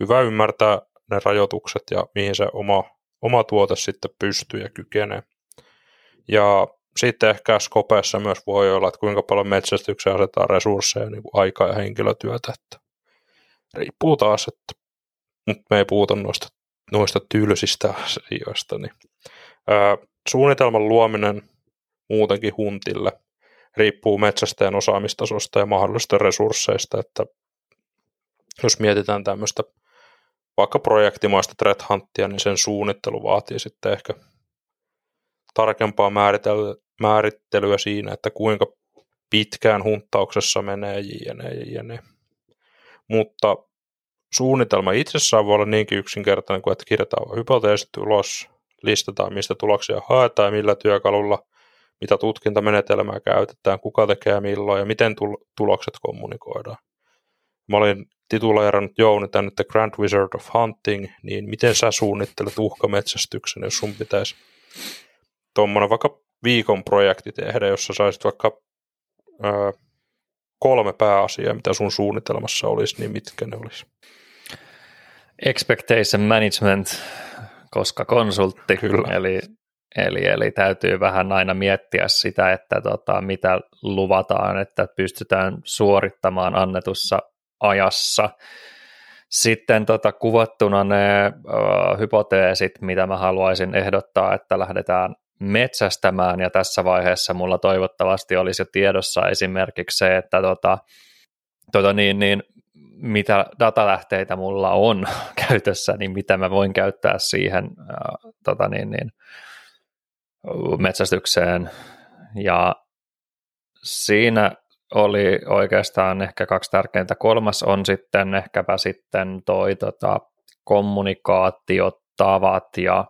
hyvä ymmärtää ne rajoitukset ja mihin se oma, oma tuote sitten pystyy ja kykenee. Ja sitten ehkä Skopeessa myös voi olla, että kuinka paljon metsästykseen asetetaan resursseja, niin kuin aikaa ja henkilötyötä. Että riippuu taas, että mutta me ei puhuta noista, noista tylsistä asioista. Niin. Ää, suunnitelman luominen muutenkin huntille riippuu metsästäjän osaamistasosta ja mahdollisista resursseista, että jos mietitään tämmöistä vaikka projektimaista threat hunttia, niin sen suunnittelu vaatii sitten ehkä tarkempaa määrittelyä siinä, että kuinka pitkään hunttauksessa menee jne. jne. Mutta suunnitelma itsessään voi olla niinkin yksinkertainen kuin, että kirjataan hypoteesit ulos, listataan mistä tuloksia haetaan ja millä työkalulla, mitä tutkintamenetelmää käytetään, kuka tekee milloin ja miten tulokset kommunikoidaan. Mä olin tituleerannut Jouni tänne The Grand Wizard of Hunting, niin miten sä suunnittelet uhkametsästyksen, jos sun pitäisi tuommoinen vaikka viikon projekti tehdä, jossa saisit vaikka ää, kolme pääasiaa, mitä sun suunnitelmassa olisi, niin mitkä ne olisi? Expectation management, koska konsultti, Kyllä. Eli, eli, eli täytyy vähän aina miettiä sitä, että tota, mitä luvataan, että pystytään suorittamaan annetussa ajassa. Sitten tota, kuvattuna ne ö, hypoteesit, mitä mä haluaisin ehdottaa, että lähdetään metsästämään, ja tässä vaiheessa mulla toivottavasti olisi jo tiedossa esimerkiksi se, että tota, tota niin, niin, mitä datalähteitä mulla on käytössä, niin mitä mä voin käyttää siihen äh, tota niin, niin, metsästykseen. Ja siinä oli oikeastaan ehkä kaksi tärkeintä. Kolmas on sitten ehkäpä sitten toi tota, kommunikaatiotavat ja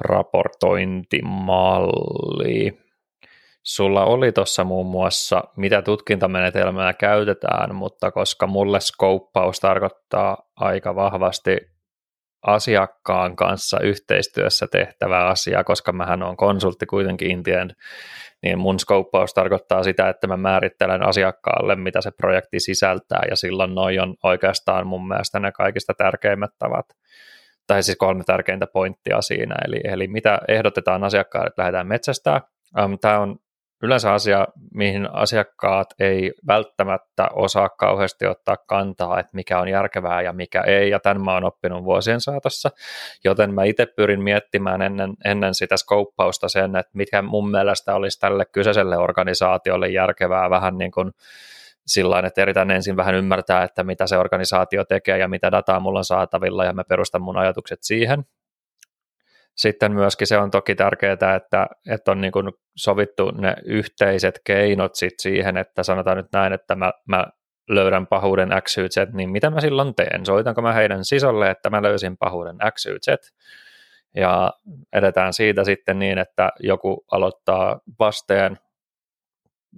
raportointimalli. Sulla oli tuossa muun muassa, mitä tutkintamenetelmää käytetään, mutta koska mulle skouppaus tarkoittaa aika vahvasti asiakkaan kanssa yhteistyössä tehtävä asia, koska mähän on konsultti kuitenkin Intien, niin mun skouppaus tarkoittaa sitä, että mä määrittelen asiakkaalle, mitä se projekti sisältää, ja silloin noin on oikeastaan mun mielestä ne kaikista tärkeimmät tavat, tai siis kolme tärkeintä pointtia siinä, eli, eli mitä ehdotetaan asiakkaalle, että lähdetään metsästää. Tämä on yleensä asia, mihin asiakkaat ei välttämättä osaa kauheasti ottaa kantaa, että mikä on järkevää ja mikä ei, ja tämän mä oon oppinut vuosien saatossa, joten mä itse pyrin miettimään ennen, ennen sitä skouppausta sen, että mikä mun mielestä olisi tälle kyseiselle organisaatiolle järkevää vähän niin kuin sillä että eritän ensin vähän ymmärtää, että mitä se organisaatio tekee ja mitä dataa mulla on saatavilla, ja mä perustan mun ajatukset siihen, sitten myöskin se on toki tärkeää, että, että on niin kuin sovittu ne yhteiset keinot sit siihen, että sanotaan nyt näin, että mä, mä löydän pahuuden X, Y, Z, niin mitä mä silloin teen? Soitanko mä heidän sisälle, että mä löysin pahuuden X, Y, Z? Ja edetään siitä sitten niin, että joku aloittaa vasteen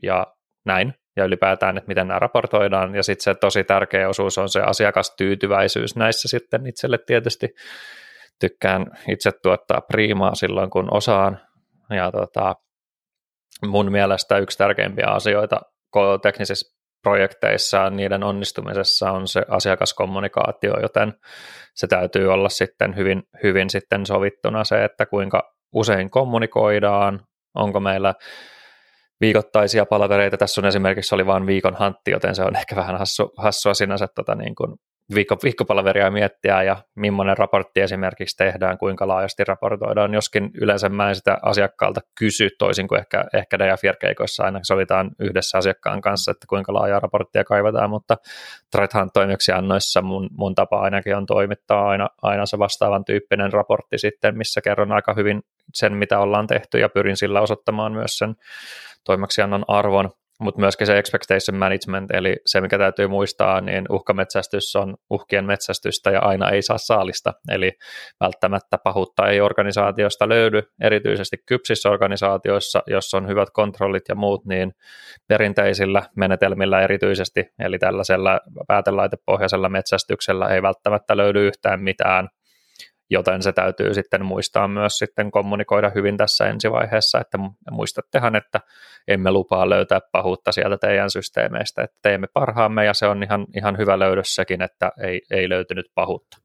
ja näin, ja ylipäätään, että miten nämä raportoidaan, ja sitten se tosi tärkeä osuus on se asiakastyytyväisyys näissä sitten itselle tietysti, tykkään itse tuottaa priimaa silloin, kun osaan. Ja tota, mun mielestä yksi tärkeimpiä asioita teknisissä projekteissa niiden onnistumisessa on se asiakaskommunikaatio, joten se täytyy olla sitten hyvin, hyvin sitten sovittuna se, että kuinka usein kommunikoidaan, onko meillä viikoittaisia palavereita. Tässä on esimerkiksi oli vain viikon hantti, joten se on ehkä vähän hassu, hassua sinänsä tota niin kuin viikko, viikkopalveria miettiä ja millainen raportti esimerkiksi tehdään, kuinka laajasti raportoidaan, joskin yleensä mä en sitä asiakkaalta kysy toisin kuin ehkä, ehkä DFIR-keikoissa aina sovitaan yhdessä asiakkaan kanssa, että kuinka laajaa raporttia kaivataan, mutta Threat toimeksiannoissa mun, mun tapa ainakin on toimittaa aina, aina se vastaavan tyyppinen raportti sitten, missä kerron aika hyvin sen, mitä ollaan tehty ja pyrin sillä osoittamaan myös sen. Toimeksiannon arvon, mutta myöskin se expectation management, eli se mikä täytyy muistaa, niin uhkametsästys on uhkien metsästystä ja aina ei saa saalista, eli välttämättä pahuutta ei organisaatiosta löydy, erityisesti kypsissä organisaatioissa, jos on hyvät kontrollit ja muut, niin perinteisillä menetelmillä erityisesti, eli tällaisella päätelaitepohjaisella metsästyksellä ei välttämättä löydy yhtään mitään joten se täytyy sitten muistaa myös sitten kommunikoida hyvin tässä ensivaiheessa, että muistattehan, että emme lupaa löytää pahuutta sieltä teidän systeemeistä, että teemme parhaamme ja se on ihan, ihan hyvä löydössäkin, että ei, ei löytynyt pahuutta.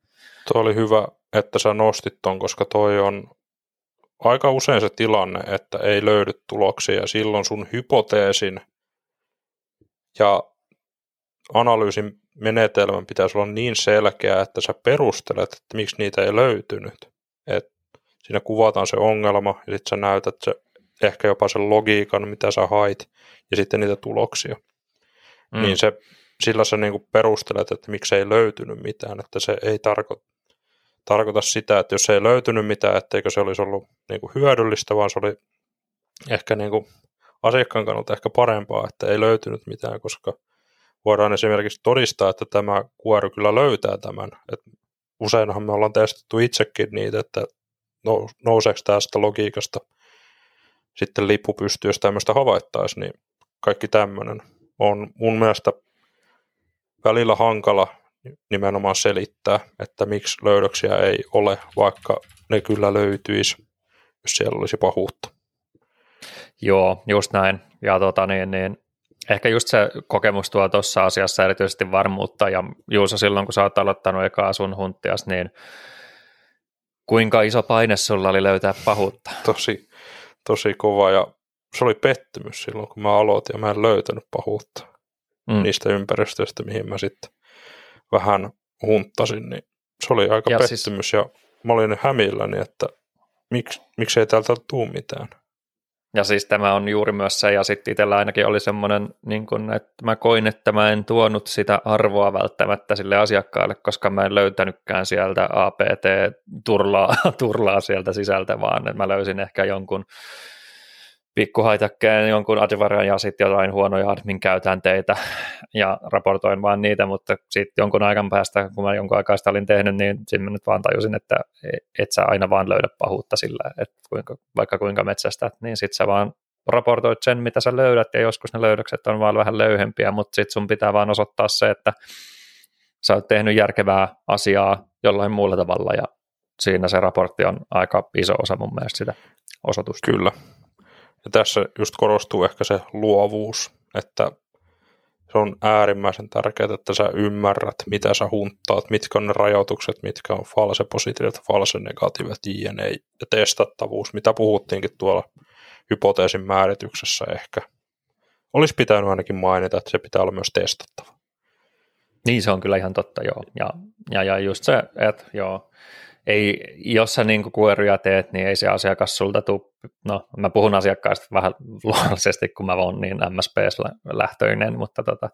Tuo oli hyvä, että sä nostit ton, koska toi on aika usein se tilanne, että ei löydy tuloksia ja silloin sun hypoteesin ja analyysin menetelmän pitäisi olla niin selkeä, että sä perustelet, että miksi niitä ei löytynyt. Et siinä kuvataan se ongelma ja sitten sä näytät se, ehkä jopa sen logiikan, mitä sä hait, ja sitten niitä tuloksia. Mm. Niin se, sillä sä niinku perustelet, että miksi ei löytynyt mitään, että se ei tarkoita tarkoita sitä, että jos ei löytynyt mitään, etteikö se olisi ollut niinku hyödyllistä, vaan se oli ehkä niinku asiakkaan kannalta ehkä parempaa, että ei löytynyt mitään, koska voidaan esimerkiksi todistaa, että tämä kuoru kyllä löytää tämän. Et useinhan me ollaan testattu itsekin niitä, että nouseeko tästä logiikasta sitten lippu pystyy, jos tämmöistä havaittaisi, niin kaikki tämmöinen on mun mielestä välillä hankala nimenomaan selittää, että miksi löydöksiä ei ole, vaikka ne kyllä löytyisi, jos siellä olisi pahuutta. Joo, just näin. Ja tota, niin, niin, Ehkä just se kokemus tuo tuossa asiassa erityisesti varmuutta, ja Juuso silloin, kun sä oot aloittanut ekaa sun hunttias, niin kuinka iso paine sulla oli löytää pahuutta? Tosi, tosi kova, ja se oli pettymys silloin, kun mä aloitin, ja mä en löytänyt pahuutta mm. niistä ympäristöistä, mihin mä sitten vähän hunttasin, niin se oli aika ja siis pettymys, siis... ja mä olin hämilläni, että miksi, miksi ei täältä tule mitään. Ja siis tämä on juuri myös se, ja sitten itsellä ainakin oli semmoinen, niin kun, että mä koin, että mä en tuonut sitä arvoa välttämättä sille asiakkaalle, koska mä en löytänytkään sieltä APT-turlaa turlaa sieltä sisältä, vaan että mä löysin ehkä jonkun pikkuhaitakkeen jonkun advarian ja sitten jotain huonoja admin käytänteitä ja raportoin vaan niitä, mutta sitten jonkun aikan päästä, kun mä jonkun aikaa sitä olin tehnyt, niin mä nyt vaan tajusin, että et sä aina vaan löydä pahuutta sillä, että kuinka, vaikka kuinka metsästät, niin sitten sä vaan raportoit sen, mitä sä löydät, ja joskus ne löydökset on vaan vähän löyhempiä, mutta sitten sun pitää vaan osoittaa se, että sä oot tehnyt järkevää asiaa jollain muulla tavalla, ja siinä se raportti on aika iso osa mun mielestä sitä osoitusta. Kyllä. Ja tässä just korostuu ehkä se luovuus, että se on äärimmäisen tärkeää, että sä ymmärrät, mitä sä hunttaat, mitkä on ne rajoitukset, mitkä on false positiiviset, false negatiivet, jne. Ja testattavuus, mitä puhuttiinkin tuolla hypoteesin määrityksessä ehkä. Olisi pitänyt ainakin mainita, että se pitää olla myös testattava. Niin, se on kyllä ihan totta, joo. Ja, ja, ja just se, että joo, ei, jos sä niin kuoria teet, niin ei se asiakas sulta tuu, no mä puhun asiakkaista vähän luonnollisesti, kun mä oon niin MSP-lähtöinen, mutta tota,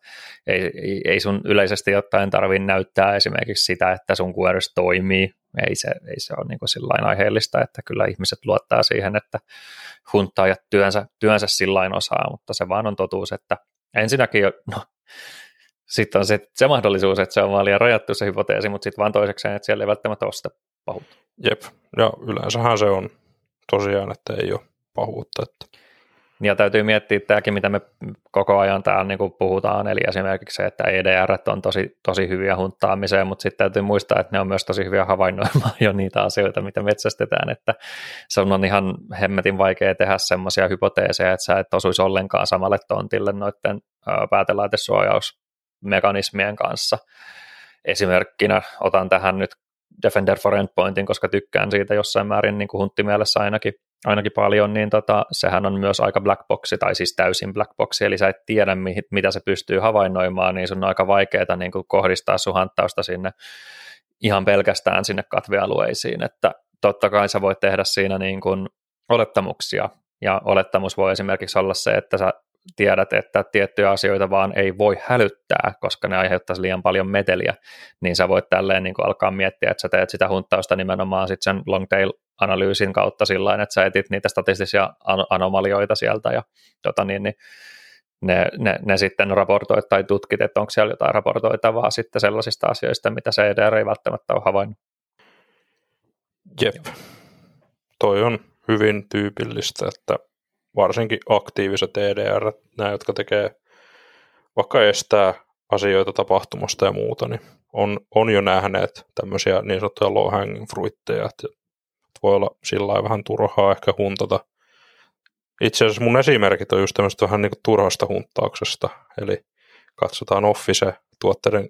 ei, ei, sun yleisesti ottaen tarvitse näyttää esimerkiksi sitä, että sun queries toimii, ei se, ei se ole niin sillain aiheellista, että kyllä ihmiset luottaa siihen, että hunttaajat työnsä, työnsä sillain osaa, mutta se vaan on totuus, että ensinnäkin no, sitten on se, se mahdollisuus, että se on vaan liian rajattu se hypoteesi, mutta sitten vaan toisekseen, että siellä ei välttämättä ole sitä pahuutta. Jep, ja yleensähän se on tosiaan, että ei ole pahuutta. Että. Ja täytyy miettiä tämäkin, mitä me koko ajan täällä niin puhutaan, eli esimerkiksi se, että EDR on tosi, tosi hyviä hunttaamiseen, mutta sitten täytyy muistaa, että ne on myös tosi hyviä havainnoimaan jo niitä asioita, mitä metsästetään, että se on ihan hemmetin vaikea tehdä semmoisia hypoteeseja, että sä et osuisi ollenkaan samalle tontille noiden päätelaitesuojausmekanismien kanssa. Esimerkkinä otan tähän nyt Defender for Endpointin, koska tykkään siitä jossain määrin niin kuin hunttimielessä ainakin, ainakin paljon, niin tota, sehän on myös aika black boxi, tai siis täysin black boxi, eli sä et tiedä, mitä se pystyy havainnoimaan, niin sun on aika vaikeaa niin kuin kohdistaa sun hanttausta sinne ihan pelkästään sinne katvealueisiin, että totta kai sä voit tehdä siinä niin kuin olettamuksia, ja olettamus voi esimerkiksi olla se, että sä tiedät, että tiettyjä asioita vaan ei voi hälyttää, koska ne aiheuttaisi liian paljon meteliä, niin sä voit tälleen niin kuin alkaa miettiä, että sä teet sitä hunttausta nimenomaan sit sen long tail analyysin kautta sillä että sä etit niitä statistisia anomalioita sieltä ja tota niin, niin ne, ne, ne, sitten raportoit tai tutkit, että onko siellä jotain raportoitavaa sitten sellaisista asioista, mitä se EDR ei välttämättä ole havainnut. Jep, toi on hyvin tyypillistä, että varsinkin aktiiviset EDR, nämä, jotka tekee vaikka estää asioita tapahtumasta ja muuta, niin on, on jo nähneet tämmöisiä niin sanottuja low hanging fruitteja, että voi olla sillä vähän turhaa ehkä huntata. Itse asiassa mun esimerkit on just tämmöistä vähän niin kuin turhasta hunttauksesta, eli katsotaan Office-tuotteiden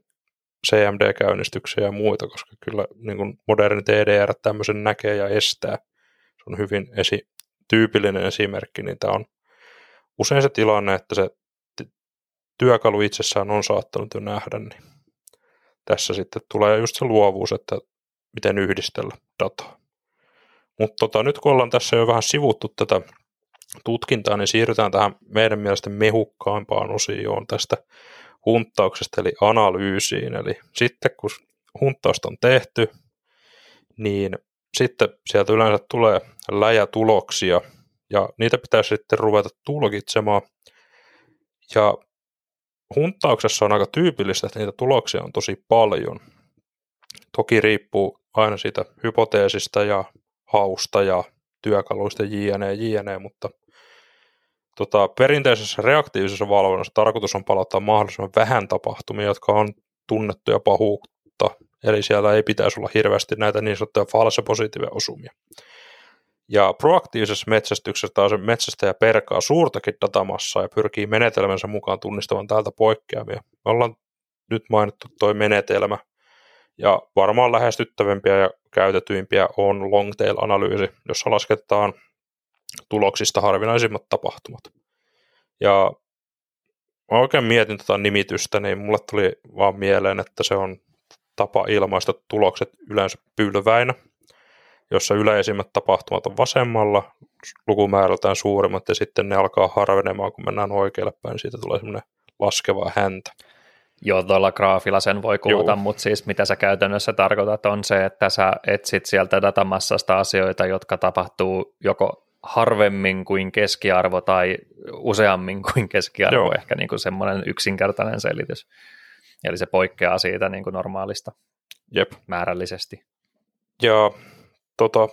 CMD-käynnistyksiä ja muita, koska kyllä niin kuin modernit EDR tämmöisen näkee ja estää. Se on hyvin esi- tyypillinen esimerkki, niin tämä on usein se tilanne, että se työkalu itsessään on saattanut jo nähdä, niin tässä sitten tulee just se luovuus, että miten yhdistellä dataa. Mutta tota, nyt kun ollaan tässä jo vähän sivuttu tätä tutkintaa, niin siirrytään tähän meidän mielestä mehukkaampaan osioon tästä hunttauksesta, eli analyysiin. Eli sitten kun hunttausta on tehty, niin sitten sieltä yleensä tulee läjätuloksia, ja niitä pitäisi sitten ruveta tulkitsemaan. Ja hunttauksessa on aika tyypillistä, että niitä tuloksia on tosi paljon. Toki riippuu aina siitä hypoteesista ja hausta ja työkaluista jne, jne, mutta tota, perinteisessä reaktiivisessa valvonnassa tarkoitus on palauttaa mahdollisimman vähän tapahtumia, jotka on tunnettuja pahuutta Eli siellä ei pitäisi olla hirveästi näitä niin sanottuja false positiivisia osumia. Ja proaktiivisessa metsästyksessä taas metsästäjä perkaa suurtakin datamassaa ja pyrkii menetelmänsä mukaan tunnistamaan täältä poikkeamia. Me ollaan nyt mainittu tuo menetelmä, ja varmaan lähestyttävimpiä ja käytetyimpiä on long tail analyysi, jossa lasketaan tuloksista harvinaisimmat tapahtumat. Ja mä oikein mietin tätä nimitystä, niin mulle tuli vaan mieleen, että se on tapa ilmaista tulokset yleensä pylväinä, jossa yleisimmät tapahtumat on vasemmalla, lukumäärältään suurimmat, ja sitten ne alkaa harvenemaan, kun mennään oikealle päin, siitä tulee semmoinen laskeva häntä. Joo, tuolla graafilla sen voi kuvata, Joo. mutta siis mitä sä käytännössä tarkoitat on se, että sä etsit sieltä datamassasta asioita, jotka tapahtuu joko harvemmin kuin keskiarvo tai useammin kuin keskiarvo, Joo. ehkä niin kuin semmoinen yksinkertainen selitys. Eli se poikkeaa siitä niin kuin normaalista Jep. määrällisesti. Ja tota,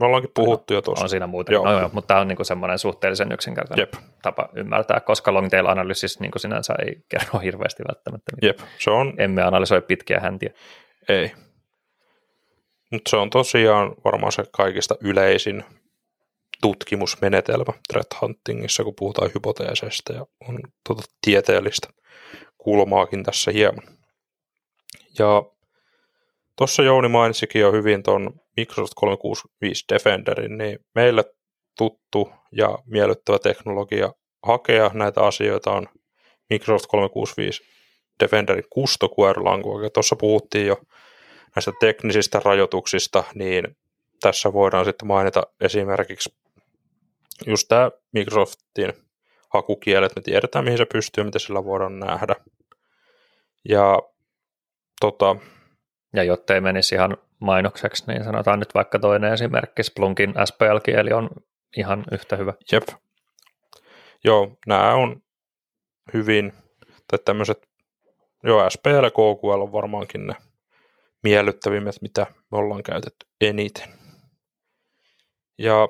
me ollaankin puhuttu jo On tuossa. siinä muuten, Joo. no, joo, mutta tämä on niin kuin semmoinen suhteellisen yksinkertainen Jep, tapa ymmärtää, koska long tail analysis niin kuin sinänsä ei kerro hirveästi välttämättä. mitään. jep, se on, Emme analysoi pitkiä häntiä. ei. Mutta se on tosiaan varmaan se kaikista yleisin tutkimusmenetelmä threat huntingissa, kun puhutaan hypoteeseista ja on tota tieteellistä kulmaakin tässä hieman. Ja tuossa Jouni mainitsikin jo hyvin tuon Microsoft 365 Defenderin, niin meille tuttu ja miellyttävä teknologia hakea näitä asioita on Microsoft 365 Defenderin Language. Tuossa puhuttiin jo näistä teknisistä rajoituksista, niin tässä voidaan sitten mainita esimerkiksi just tämä Microsoftin hakukielet, me tiedetään mihin se pystyy, mitä sillä voidaan nähdä. Ja tota, Ja jotta ei menisi ihan mainokseksi, niin sanotaan nyt vaikka toinen esimerkki. Splunkin SPL-kieli on ihan yhtä hyvä. jep. Joo, nämä on hyvin, tai tämmöiset, joo, SPL ja KQL on varmaankin ne miellyttävimmät, mitä me ollaan käytetty eniten. Ja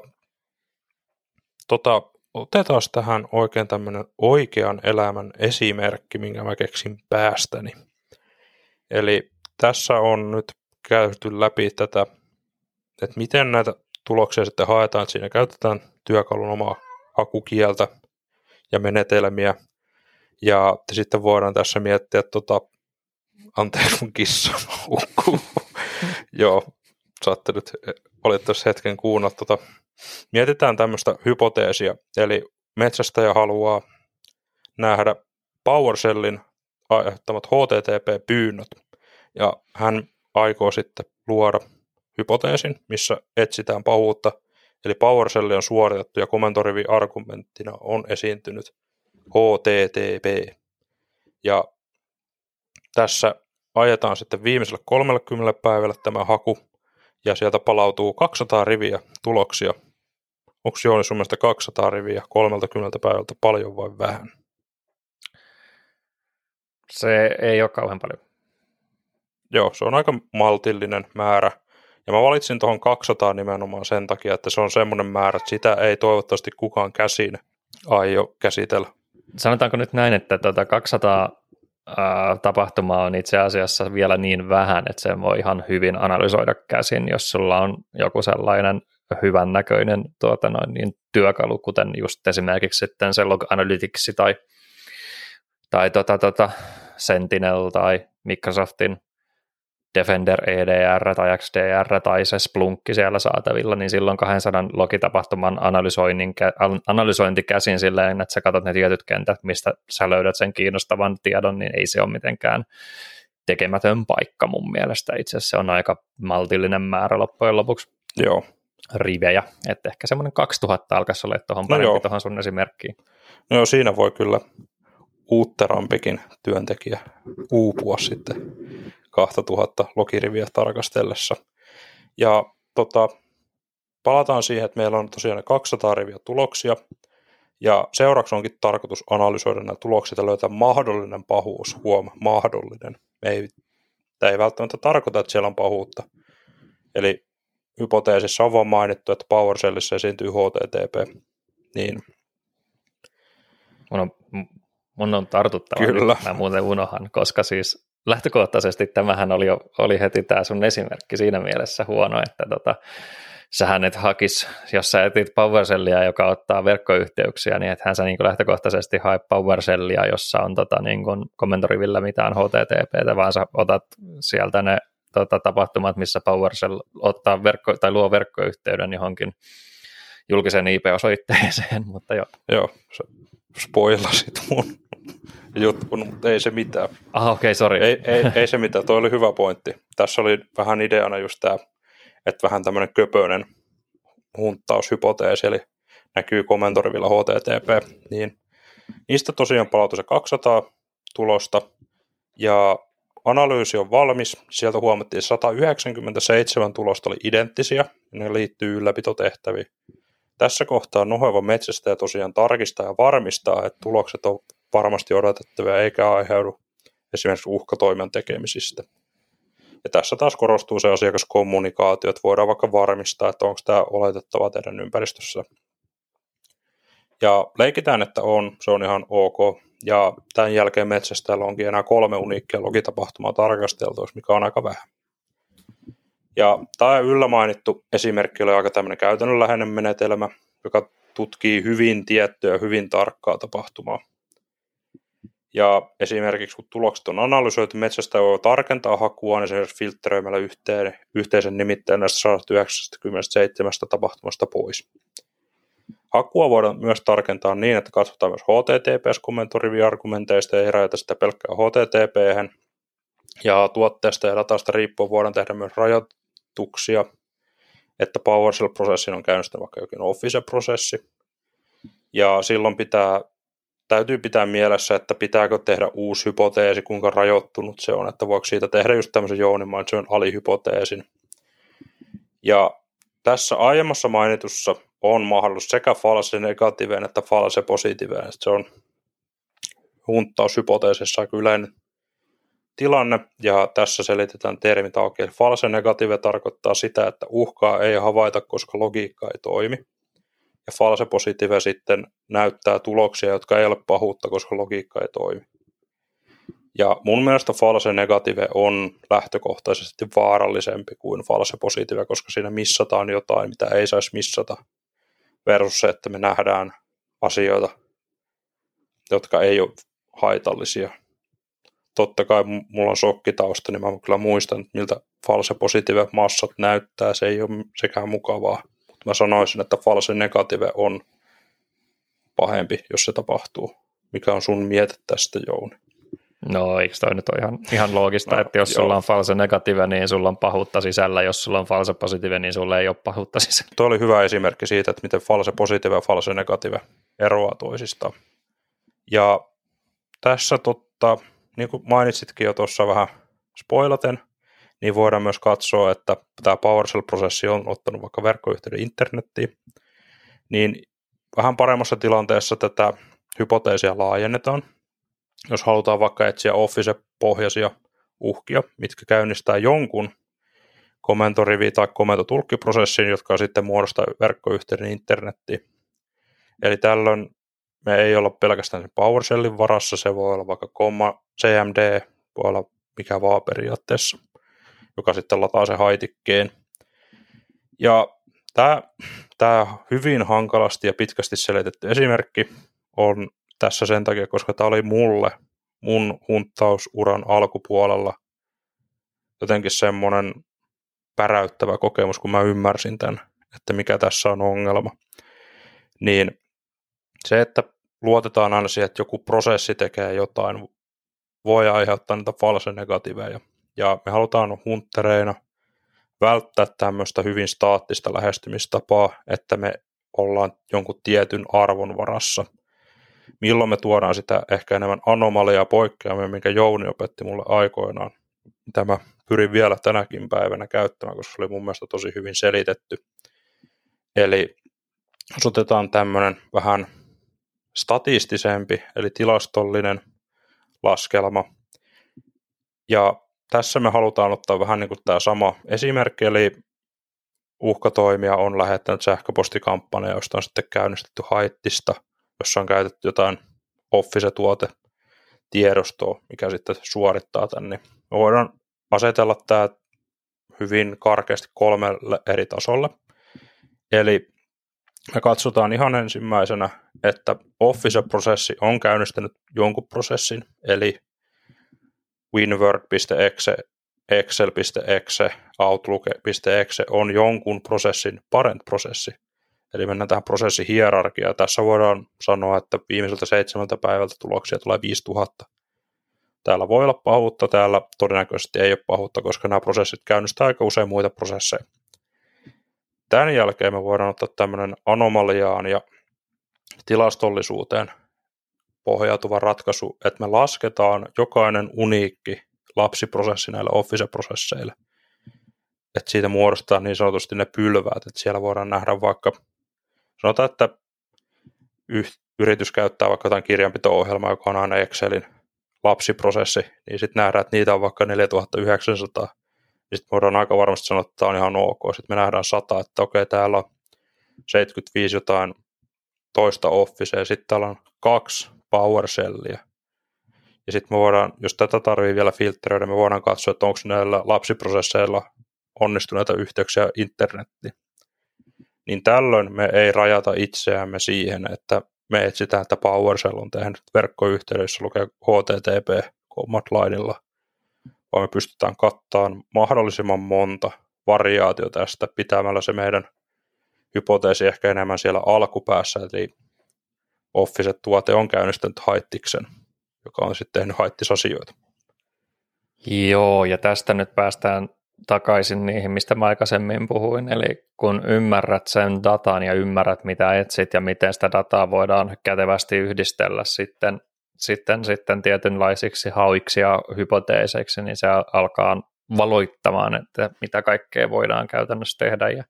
tota, otetaan tähän oikein tämmöinen oikean elämän esimerkki, minkä mä keksin päästäni. Eli tässä on nyt käyty läpi tätä, että miten näitä tuloksia sitten haetaan, että siinä käytetään työkalun omaa hakukieltä ja menetelmiä, ja sitten voidaan tässä miettiä, tota, anteeksi mun kissa. Joo, saatte nyt valitettavasti hetken kuunnella. Tota. Mietitään tämmöistä hypoteesia, eli metsästäjä haluaa nähdä PowerShellin aiheuttamat HTTP-pyynnöt, ja hän aikoo sitten luoda hypoteesin, missä etsitään pahuutta, eli PowerShell on suoritettu ja komentorivi argumenttina on esiintynyt HTTP. Ja tässä ajetaan sitten viimeisellä 30 päivällä tämä haku, ja sieltä palautuu 200 riviä tuloksia. Onko Jooni sun mielestä 200 riviä 30 päivältä paljon vai vähän? Se ei ole kauhean paljon. Joo, se on aika maltillinen määrä. Ja mä valitsin tuohon 200 nimenomaan sen takia, että se on semmoinen määrä, että sitä ei toivottavasti kukaan käsin aio käsitellä. Sanotaanko nyt näin, että tuota 200 tapahtumaa on itse asiassa vielä niin vähän, että sen voi ihan hyvin analysoida käsin, jos sulla on joku sellainen hyvän näköinen tuota noin, niin työkalu, kuten just esimerkiksi sitten se Log Analytics tai, tai tota, tota Sentinel tai Microsoftin Defender EDR tai XDR tai se Splunkki siellä saatavilla, niin silloin 200 logitapahtuman analysoinnin, analysointi käsin silleen, että sä katsot ne tietyt kentät, mistä sä löydät sen kiinnostavan tiedon, niin ei se ole mitenkään tekemätön paikka mun mielestä. Itse asiassa se on aika maltillinen määrä loppujen lopuksi Joo, rivejä, että ehkä semmoinen 2000 alkaisi olla tuohon No parempi joo. tuohon sun esimerkkiin. no siinä voi kyllä uutterampikin työntekijä uupua sitten 2000 logiriviä tarkastellessa. Ja tota, palataan siihen, että meillä on tosiaan ne 200 riviä tuloksia, ja seuraavaksi onkin tarkoitus analysoida nämä tulokset ja löytää mahdollinen pahuus. Huom, mahdollinen. Me ei, tämä ei välttämättä tarkoita, että siellä on pahuutta. Eli hypoteesissa on vaan mainittu, että PowerShellissa esiintyy HTTP. Niin, Mun on, mun on tartuttava, Kyllä. nyt, mä muuten unohan, koska siis lähtökohtaisesti tämähän oli, jo, oli heti tämä sun esimerkki siinä mielessä huono, että tota, sähän et hakis, jos sä etit PowerShellia, joka ottaa verkkoyhteyksiä, niin ethän sä niin lähtökohtaisesti hae PowerShellia, jossa on tota, niin kuin komentorivillä mitään HTTPtä, vaan sä otat sieltä ne tota, tapahtumat, missä PowerShell ottaa verkko, tai luo verkkoyhteyden johonkin julkisen IP-osoitteeseen, mutta joo. joo, sä spoilasit mun jutkun, mutta ei se mitään. Ah, okei, okay, sori. Ei, ei, ei se mitään, toi oli hyvä pointti. Tässä oli vähän ideana just tämä, että vähän tämmöinen köpöinen hunttaushypoteesi, eli näkyy komentorivilla HTTP, niin niistä tosiaan palautui se 200 tulosta, ja analyysi on valmis. Sieltä huomattiin, että 197 tulosta oli identtisiä, ne liittyy ylläpitotehtäviin. Tässä kohtaa noheva metsästäjä tosiaan tarkistaa ja varmistaa, että tulokset on varmasti odotettavia eikä aiheudu esimerkiksi uhkatoimen tekemisistä. Ja tässä taas korostuu se asiakaskommunikaatio, että voidaan vaikka varmistaa, että onko tämä oletettava teidän ympäristössä. Ja leikitään, että on, se on ihan ok. Ja tämän jälkeen metsästäjällä onkin enää kolme uniikkia logitapahtumaa tarkasteltavaksi, mikä on aika vähän. Ja tämä yllä mainittu esimerkki oli aika tämmöinen käytännönläheinen menetelmä, joka tutkii hyvin tiettyä, hyvin tarkkaa tapahtumaa. Ja esimerkiksi kun tulokset on analysoitu, metsästä voi tarkentaa hakua, niin esimerkiksi filtteröimällä yhteen, yhteisen nimittäin näistä 197 tapahtumasta pois. Hakua voidaan myös tarkentaa niin, että katsotaan myös HTTPS-kommentorivi-argumenteista ja eräitä sitä pelkkää HTTP. Ja tuotteesta ja datasta riippuen voidaan tehdä myös rajoituksia, että PowerShell-prosessin on käynnistänyt vaikka jokin Office-prosessi. Ja silloin pitää täytyy pitää mielessä, että pitääkö tehdä uusi hypoteesi, kuinka rajoittunut se on, että voiko siitä tehdä just tämmöisen Jouni on alihypoteesin. Ja tässä aiemmassa mainitussa on mahdollisuus sekä false negatiivinen että false positiivinen. Se on hunttaushypoteesissa yleinen tilanne, ja tässä selitetään termit auki. False negatiivinen tarkoittaa sitä, että uhkaa ei havaita, koska logiikka ei toimi ja false positive sitten näyttää tuloksia, jotka ei ole pahuutta, koska logiikka ei toimi. Ja mun mielestä false negative on lähtökohtaisesti vaarallisempi kuin false positive, koska siinä missataan jotain, mitä ei saisi missata, versus se, että me nähdään asioita, jotka ei ole haitallisia. Totta kai mulla on shokkitausta, niin mä kyllä muistan, miltä false positive massat näyttää. Se ei ole sekään mukavaa mä sanoisin, että false negative on pahempi, jos se tapahtuu. Mikä on sun miete tästä, Jouni? No eikö toi nyt ole ihan, ihan loogista, no, että jos joo. sulla on false negative, niin sulla on pahuutta sisällä, jos sulla on false positive, niin sulla ei ole pahuutta sisällä. Tuo oli hyvä esimerkki siitä, että miten false positive ja false negative eroaa toisistaan. Ja tässä totta, niin kuin mainitsitkin jo tuossa vähän spoilaten, niin voidaan myös katsoa, että tämä PowerShell-prosessi on ottanut vaikka verkkoyhteyden internettiin, niin vähän paremmassa tilanteessa tätä hypoteesia laajennetaan. Jos halutaan vaikka etsiä Office-pohjaisia uhkia, mitkä käynnistää jonkun komentorivi- tai komentotulkkiprosessin, jotka sitten muodostaa verkkoyhteyden internettiin. Eli tällöin me ei olla pelkästään sen PowerShellin varassa, se voi olla vaikka CMD, voi olla mikä vaan periaatteessa joka sitten lataa se haitikkeen. Ja tämä, tämä hyvin hankalasti ja pitkästi selitetty esimerkki on tässä sen takia, koska tämä oli mulle mun hunttausuran alkupuolella jotenkin semmoinen päräyttävä kokemus, kun mä ymmärsin tämän, että mikä tässä on ongelma. Niin se, että luotetaan aina siihen, että joku prosessi tekee jotain, voi aiheuttaa niitä false negatiiveja. Ja me halutaan hunttereina välttää tämmöistä hyvin staattista lähestymistapaa, että me ollaan jonkun tietyn arvon varassa. Milloin me tuodaan sitä ehkä enemmän anomaliaa poikkeamia, minkä Jouni opetti mulle aikoinaan. Mitä mä pyrin vielä tänäkin päivänä käyttämään, koska se oli mun mielestä tosi hyvin selitetty. Eli jos otetaan tämmöinen vähän statistisempi, eli tilastollinen laskelma, ja tässä me halutaan ottaa vähän niin kuin tämä sama esimerkki, eli uhkatoimia on lähettänyt sähköpostikampanja, josta on sitten käynnistetty haittista, jossa on käytetty jotain Office-tuote tiedostoa, mikä sitten suorittaa. Niin me voidaan asetella tämä hyvin karkeasti kolmelle eri tasolle. Eli me katsotaan ihan ensimmäisenä, että Office-prosessi on käynnistänyt jonkun prosessin, eli winword.exe, excel.exe, outlook.exe on jonkun prosessin parent-prosessi. Eli mennään tähän prosessihierarkiaan. Tässä voidaan sanoa, että viimeiseltä seitsemältä päivältä tuloksia tulee 5000. Täällä voi olla pahuutta, täällä todennäköisesti ei ole pahuutta, koska nämä prosessit käynnistää aika usein muita prosesseja. Tämän jälkeen me voidaan ottaa tämmöinen anomaliaan ja tilastollisuuteen pohjautuva ratkaisu, että me lasketaan jokainen uniikki lapsiprosessi näille Office-prosesseille. Että siitä muodostaa niin sanotusti ne pylväät, että siellä voidaan nähdä vaikka sanotaan, että yritys käyttää vaikka jotain kirjanpito-ohjelmaa, joka on aina Excelin lapsiprosessi, niin sitten nähdään, että niitä on vaikka 4900, niin sitten voidaan aika varmasti sanoa, että tämä on ihan ok. Sitten me nähdään 100, että okei, täällä on 75 jotain toista Officea, sitten täällä on kaksi PowerShellia. Ja sitten me voidaan, jos tätä tarvii vielä filtteröidä, me voidaan katsoa, että onko näillä lapsiprosesseilla onnistuneita yhteyksiä internettiin. Niin tällöin me ei rajata itseämme siihen, että me etsitään, että PowerShell on tehnyt verkkoyhteydessä lukee HTTP command lineilla, vaan me pystytään kattamaan mahdollisimman monta variaatiota tästä pitämällä se meidän hypoteesi ehkä enemmän siellä alkupäässä, eli Office-tuote on käynnistänyt haittiksen, joka on sitten tehnyt haittisasioita. Joo, ja tästä nyt päästään takaisin niihin, mistä mä aikaisemmin puhuin, eli kun ymmärrät sen datan ja ymmärrät, mitä etsit ja miten sitä dataa voidaan kätevästi yhdistellä sitten, sitten, sitten tietynlaisiksi hauiksi ja hypoteeseiksi, niin se alkaa valoittamaan, että mitä kaikkea voidaan käytännössä tehdä ja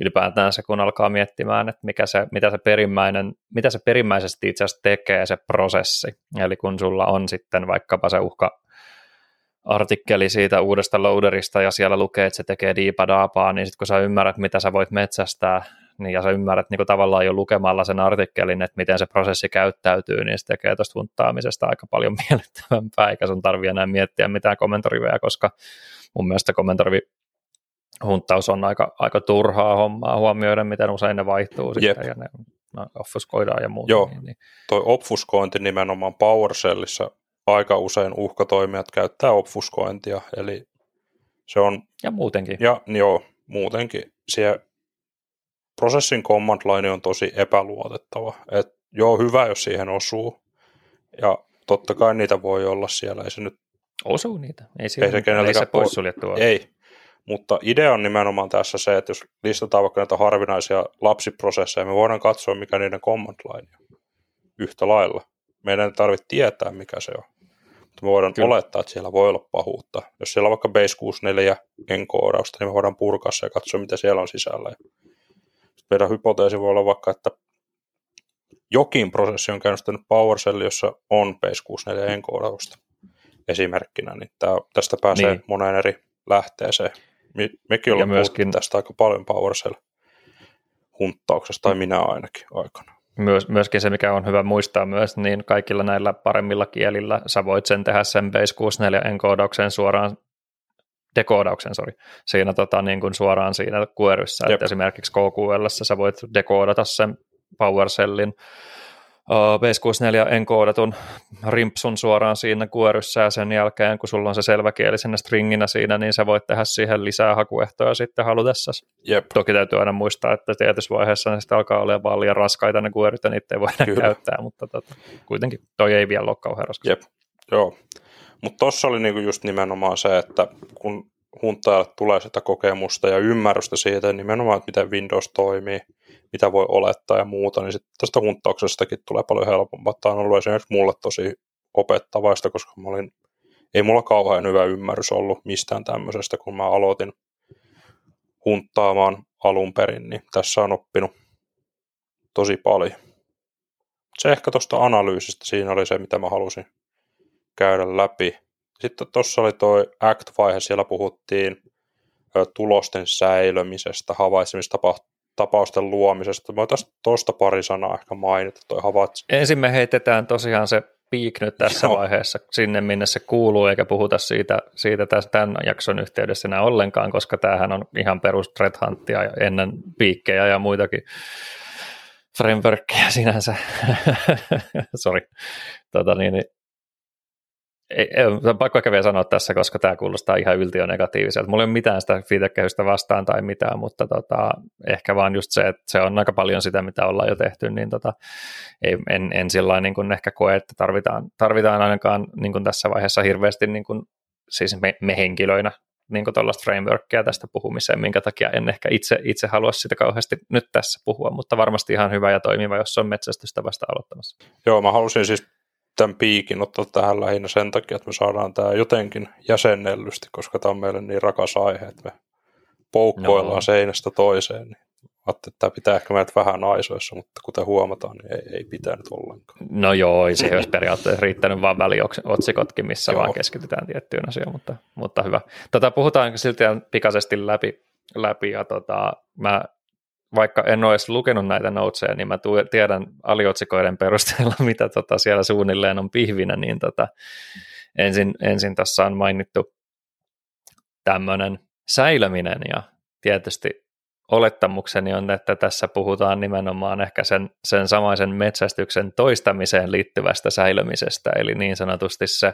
ylipäätään se, kun alkaa miettimään, että mikä se, mitä, se perimmäinen, mitä se perimmäisesti itse asiassa tekee se prosessi. Eli kun sulla on sitten vaikkapa se uhka artikkeli siitä uudesta loaderista ja siellä lukee, että se tekee diipadaapaa, niin sitten kun sä ymmärrät, mitä sä voit metsästää, niin ja sä ymmärrät niin kuin tavallaan jo lukemalla sen artikkelin, että miten se prosessi käyttäytyy, niin se tekee tuosta hunttaamisesta aika paljon miellyttävämpää, eikä sun tarvi enää miettiä mitään kommentoriveja, koska mun mielestä kommentorivi hunttaus on aika, aika turhaa hommaa huomioida, miten usein ne vaihtuu Jep. sitten ja ne no, obfuskoidaan ja muuta. Joo, niin, niin. toi obfuskointi nimenomaan PowerShellissa aika usein uhkatoimijat käyttää obfuskointia, eli se on... Ja muutenkin. Ja joo, muutenkin. Siellä prosessin command line on tosi epäluotettava. Et joo, hyvä, jos siihen osuu. Ja totta kai niitä voi olla siellä. Ei se nyt... Osuu niitä. Ei, ei se, ei se poissuljettua. Ei. Mutta idea on nimenomaan tässä se, että jos listataan vaikka näitä harvinaisia lapsiprosesseja, me voidaan katsoa, mikä niiden command line on yhtä lailla. Meidän ei tarvitse tietää, mikä se on. Mutta me voidaan Kyllä. olettaa, että siellä voi olla pahuutta. Jos siellä on vaikka Base 64 enkoodausta, niin me voidaan purkaa se ja katsoa, mitä siellä on sisällä. Meidän hypoteesi voi olla vaikka, että jokin prosessi on käynnistänyt PowerShell, jossa on Base 64 enkoodausta esimerkkinä, niin tää, tästä pääsee niin. moneen eri lähteeseen. Me, mekin ollaan myöskin tästä aika paljon PowerShell hunttauksesta, tai minä ainakin aikana. Myös, myöskin se, mikä on hyvä muistaa myös, niin kaikilla näillä paremmilla kielillä sä voit sen tehdä sen Base 64 enkoodauksen suoraan dekoodauksen, sorry, siinä tota, niin kuin suoraan siinä queryssä, että esimerkiksi KQL sä voit dekoodata sen PowerShellin Base 64 enkoodatun rimpsun suoraan siinä kuoryssä ja sen jälkeen, kun sulla on se selväkielisenä stringinä siinä, niin sä voit tehdä siihen lisää hakuehtoja sitten halutessa. Jep. Toki täytyy aina muistaa, että tietyssä vaiheessa ne sitten alkaa olla vaan liian raskaita ne kuoryt ja niitä ei voida Kyllä. käyttää, mutta tota, kuitenkin toi ei vielä ole kauhean raskas. Jep, joo. Mutta tuossa oli niinku just nimenomaan se, että kun huntajalle tulee sitä kokemusta ja ymmärrystä siitä nimenomaan, että miten Windows toimii, mitä voi olettaa ja muuta, niin sitten tästä hunttauksestakin tulee paljon helpompaa. Tämä on ollut esimerkiksi mulle tosi opettavaista, koska mä olin, ei mulla kauhean hyvä ymmärrys ollut mistään tämmöisestä, kun mä aloitin hunttaamaan alun perin, niin tässä on oppinut tosi paljon. Se ehkä tuosta analyysistä, siinä oli se, mitä mä halusin käydä läpi. Sitten tuossa oli tuo Act-vaihe, siellä puhuttiin tulosten säilömisestä, havaitsemistapausten luomisesta. Mä voitaisiin tuosta pari sanaa ehkä mainita, toi havaitsi. Ensin me heitetään tosiaan se piik nyt tässä Joo. vaiheessa sinne, minne se kuuluu, eikä puhuta siitä, siitä tämän jakson yhteydessä enää ollenkaan, koska tämähän on ihan perus threat huntia ennen piikkejä ja muitakin frameworkia sinänsä. Sorry. Tota niin, niin ei, ei, pakko ehkä vielä sanoa tässä, koska tämä kuulostaa ihan yltiönegatiiviselta. Mulla ei ole mitään sitä viitekehystä vastaan tai mitään, mutta tota, ehkä vaan just se, että se on aika paljon sitä, mitä ollaan jo tehty, niin tota, ei, en, en sillä niin kuin ehkä koe, että tarvitaan, tarvitaan ainakaan niin kuin tässä vaiheessa hirveästi niin kuin, siis me, me henkilöinä niin tuollaista frameworkia tästä puhumiseen, minkä takia en ehkä itse, itse halua sitä kauheasti nyt tässä puhua, mutta varmasti ihan hyvä ja toimiva, jos on metsästystä vasta aloittamassa. Joo, mä halusin siis tämän piikin ottaa tähän lähinnä sen takia, että me saadaan tämä jotenkin jäsennellysti, koska tämä on meille niin rakas aihe, että me poukkoillaan no. seinästä toiseen. Niin että tämä pitää ehkä meidät vähän aisoissa, mutta kuten huomataan, niin ei, ei pitänyt ollenkaan. No joo, ei se olisi periaatteessa riittänyt vaan väliotsikotkin, missä joo. vaan keskitytään tiettyyn asiaan, mutta, mutta hyvä. Tota, puhutaan silti pikaisesti läpi, läpi ja tota, mä vaikka en ole edes lukenut näitä noutseja, niin mä tiedän aliotsikoiden perusteella, mitä tota siellä suunnilleen on pihvinä, niin tota, ensin, ensin tässä on mainittu tämmöinen säilöminen ja tietysti olettamukseni on, että tässä puhutaan nimenomaan ehkä sen, sen samaisen metsästyksen toistamiseen liittyvästä säilömisestä, eli niin sanotusti se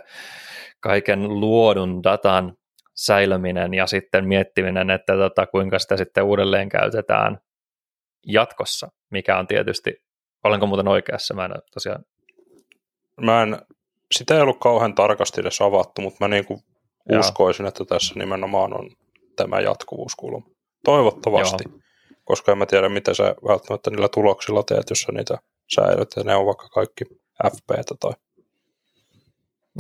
kaiken luodun datan säilöminen ja sitten miettiminen, että tota, kuinka sitä sitten uudelleen käytetään jatkossa, mikä on tietysti, olenko muuten oikeassa, mä en tosiaan... Mä en, sitä ei ollut kauhean tarkasti edes avattu, mutta mä niin kuin uskoisin, että tässä nimenomaan on tämä jatkuvuuskulma. Toivottavasti, Joo. koska en mä tiedä, mitä sä välttämättä niillä tuloksilla teet, jos sä niitä säilyt, ja ne on vaikka kaikki FPtä tai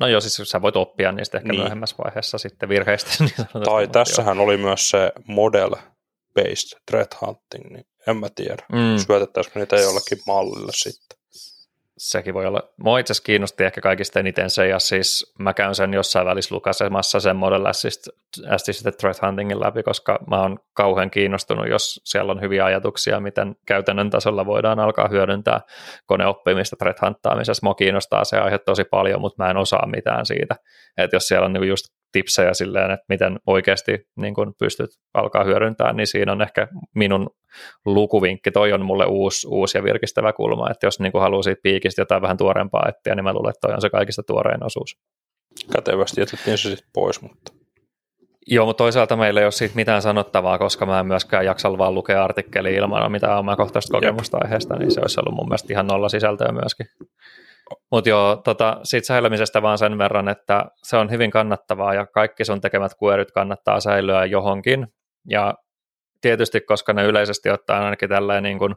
No joo, siis sä voit oppia niistä ehkä niin. myöhemmässä vaiheessa sitten virheistä. Niin tai tässähän oli myös se model-based threat hunting, niin en mä tiedä. Mm. Syötettäisikö niitä jollekin mallille sitten sekin voi olla. Mua itse asiassa kiinnosti ehkä kaikista eniten se, ja siis mä käyn sen jossain välissä lukaisemassa sen Model Assisted Threat Huntingin läpi, koska mä oon kauhean kiinnostunut, jos siellä on hyviä ajatuksia, miten käytännön tasolla voidaan alkaa hyödyntää koneoppimista threat hunttaamisessa. Mua kiinnostaa se aihe tosi paljon, mutta mä en osaa mitään siitä. Että jos siellä on niinku just tipsejä silleen, että miten oikeasti niin kun pystyt alkaa hyödyntää, niin siinä on ehkä minun lukuvinkki. Toi on mulle uusi, uusi ja virkistävä kulma, että jos niin haluaa siitä piikistä jotain vähän tuorempaa etsiä, niin mä luulen, että toi on se kaikista tuorein osuus. Kätevästi jätettiin se sitten pois, mutta... Joo, mutta toisaalta meillä ei ole siitä mitään sanottavaa, koska mä en myöskään jaksa vaan lukea artikkeli ilman mitään omakohtaista kokemusta Jep. aiheesta, niin se olisi ollut mun mielestä ihan nolla sisältöä myöskin. Mutta joo, tota, siitä säilymisestä vaan sen verran, että se on hyvin kannattavaa ja kaikki sun tekemät kuoryt kannattaa säilyä johonkin. Ja tietysti, koska ne yleisesti ottaen ainakin tällainen niin kuin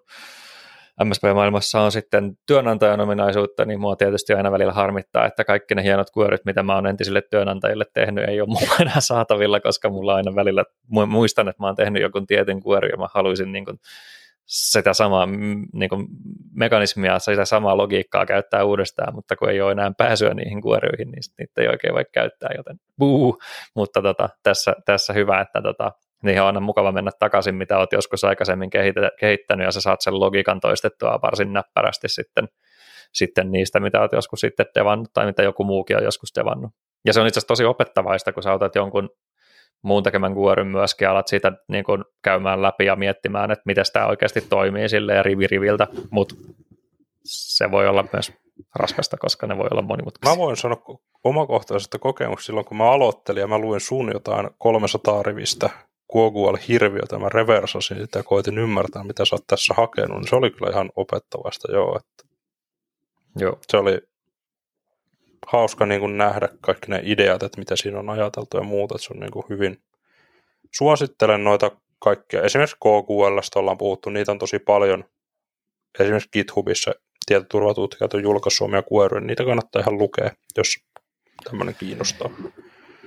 MSP-maailmassa on sitten työnantajan ominaisuutta, niin mua tietysti aina välillä harmittaa, että kaikki ne hienot kuoryt, mitä mä oon entisille työnantajille tehnyt, ei ole mulla enää saatavilla, koska mulla aina välillä muistan, että mä oon tehnyt joku tietyn kuori ja mä haluaisin niin kuin sitä samaa niin kuin mekanismia, sitä samaa logiikkaa käyttää uudestaan, mutta kun ei ole enää pääsyä niihin kuoryihin, niin niitä ei oikein voi käyttää, joten buu. Mutta tota, tässä, tässä hyvä, että tota, niihin on aina mukava mennä takaisin, mitä olet joskus aikaisemmin kehittänyt, ja sä saat sen logiikan toistettua varsin näppärästi sitten, sitten niistä, mitä olet joskus sitten devannut, tai mitä joku muukin on joskus devannut. Ja se on itse asiassa tosi opettavaista, kun sä otat jonkun muun tekemän kuorin myöskin, alat siitä niin kuin käymään läpi ja miettimään, että miten tämä oikeasti toimii sille rivi riviltä, mutta se voi olla myös raskasta, koska ne voi olla monimutkaisia. Mä voin sanoa omakohtaisesta kokemuksesta silloin, kun mä aloittelin ja mä luin sun jotain 300 rivistä Kuogual-hirviötä, mä reversasin sitä ja koitin ymmärtää, mitä sä oot tässä hakenut, niin se oli kyllä ihan opettavasta, joo. Että joo. Se oli hauska niin kuin nähdä kaikki ne ideat, että mitä siinä on ajateltu ja muuta, että se on niin kuin hyvin, suosittelen noita kaikkia, esimerkiksi KQL ollaan puhuttu, niitä on tosi paljon, esimerkiksi GitHubissa tietoturvatutkijat on julkaissut omia kuoruja, niitä kannattaa ihan lukea, jos tämmöinen kiinnostaa.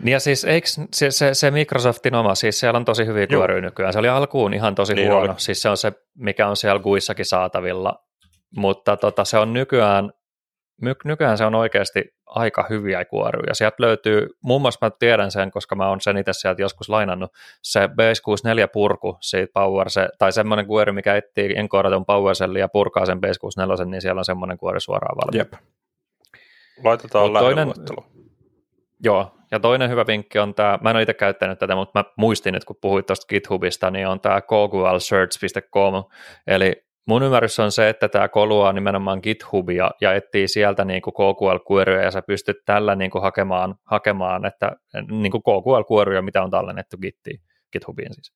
Niin ja siis eikö se, se, se Microsoftin oma, siis siellä on tosi hyviä kuoruja nykyään, se oli alkuun ihan tosi niin huono, oli. siis se on se, mikä on siellä GUissakin saatavilla, mutta tota, se on nykyään nykyään se on oikeasti aika hyviä kuoruja. Sieltä löytyy, muun muassa mä tiedän sen, koska mä oon sen itse sieltä joskus lainannut, se BS64 purku siitä Power, se, tai semmoinen kuori, mikä etsii enkooratun PowerShellin ja purkaa sen BS64, niin siellä on semmoinen kuori suoraan valmiina. Jep. Laitetaan toinen, Joo, ja toinen hyvä vinkki on tämä, mä en ole itse käyttänyt tätä, mutta mä muistin, että kun puhuit tuosta GitHubista, niin on tämä googlesearch.com, eli Mun ymmärrys on se, että tämä koluaa nimenomaan GitHubia ja etsii sieltä niin kuin KQL-kuoruja ja sä pystyt tällä niin kuin hakemaan, hakemaan että, niin kuin KQL-kuoruja, mitä on tallennettu Gittiin, GitHubiin siis.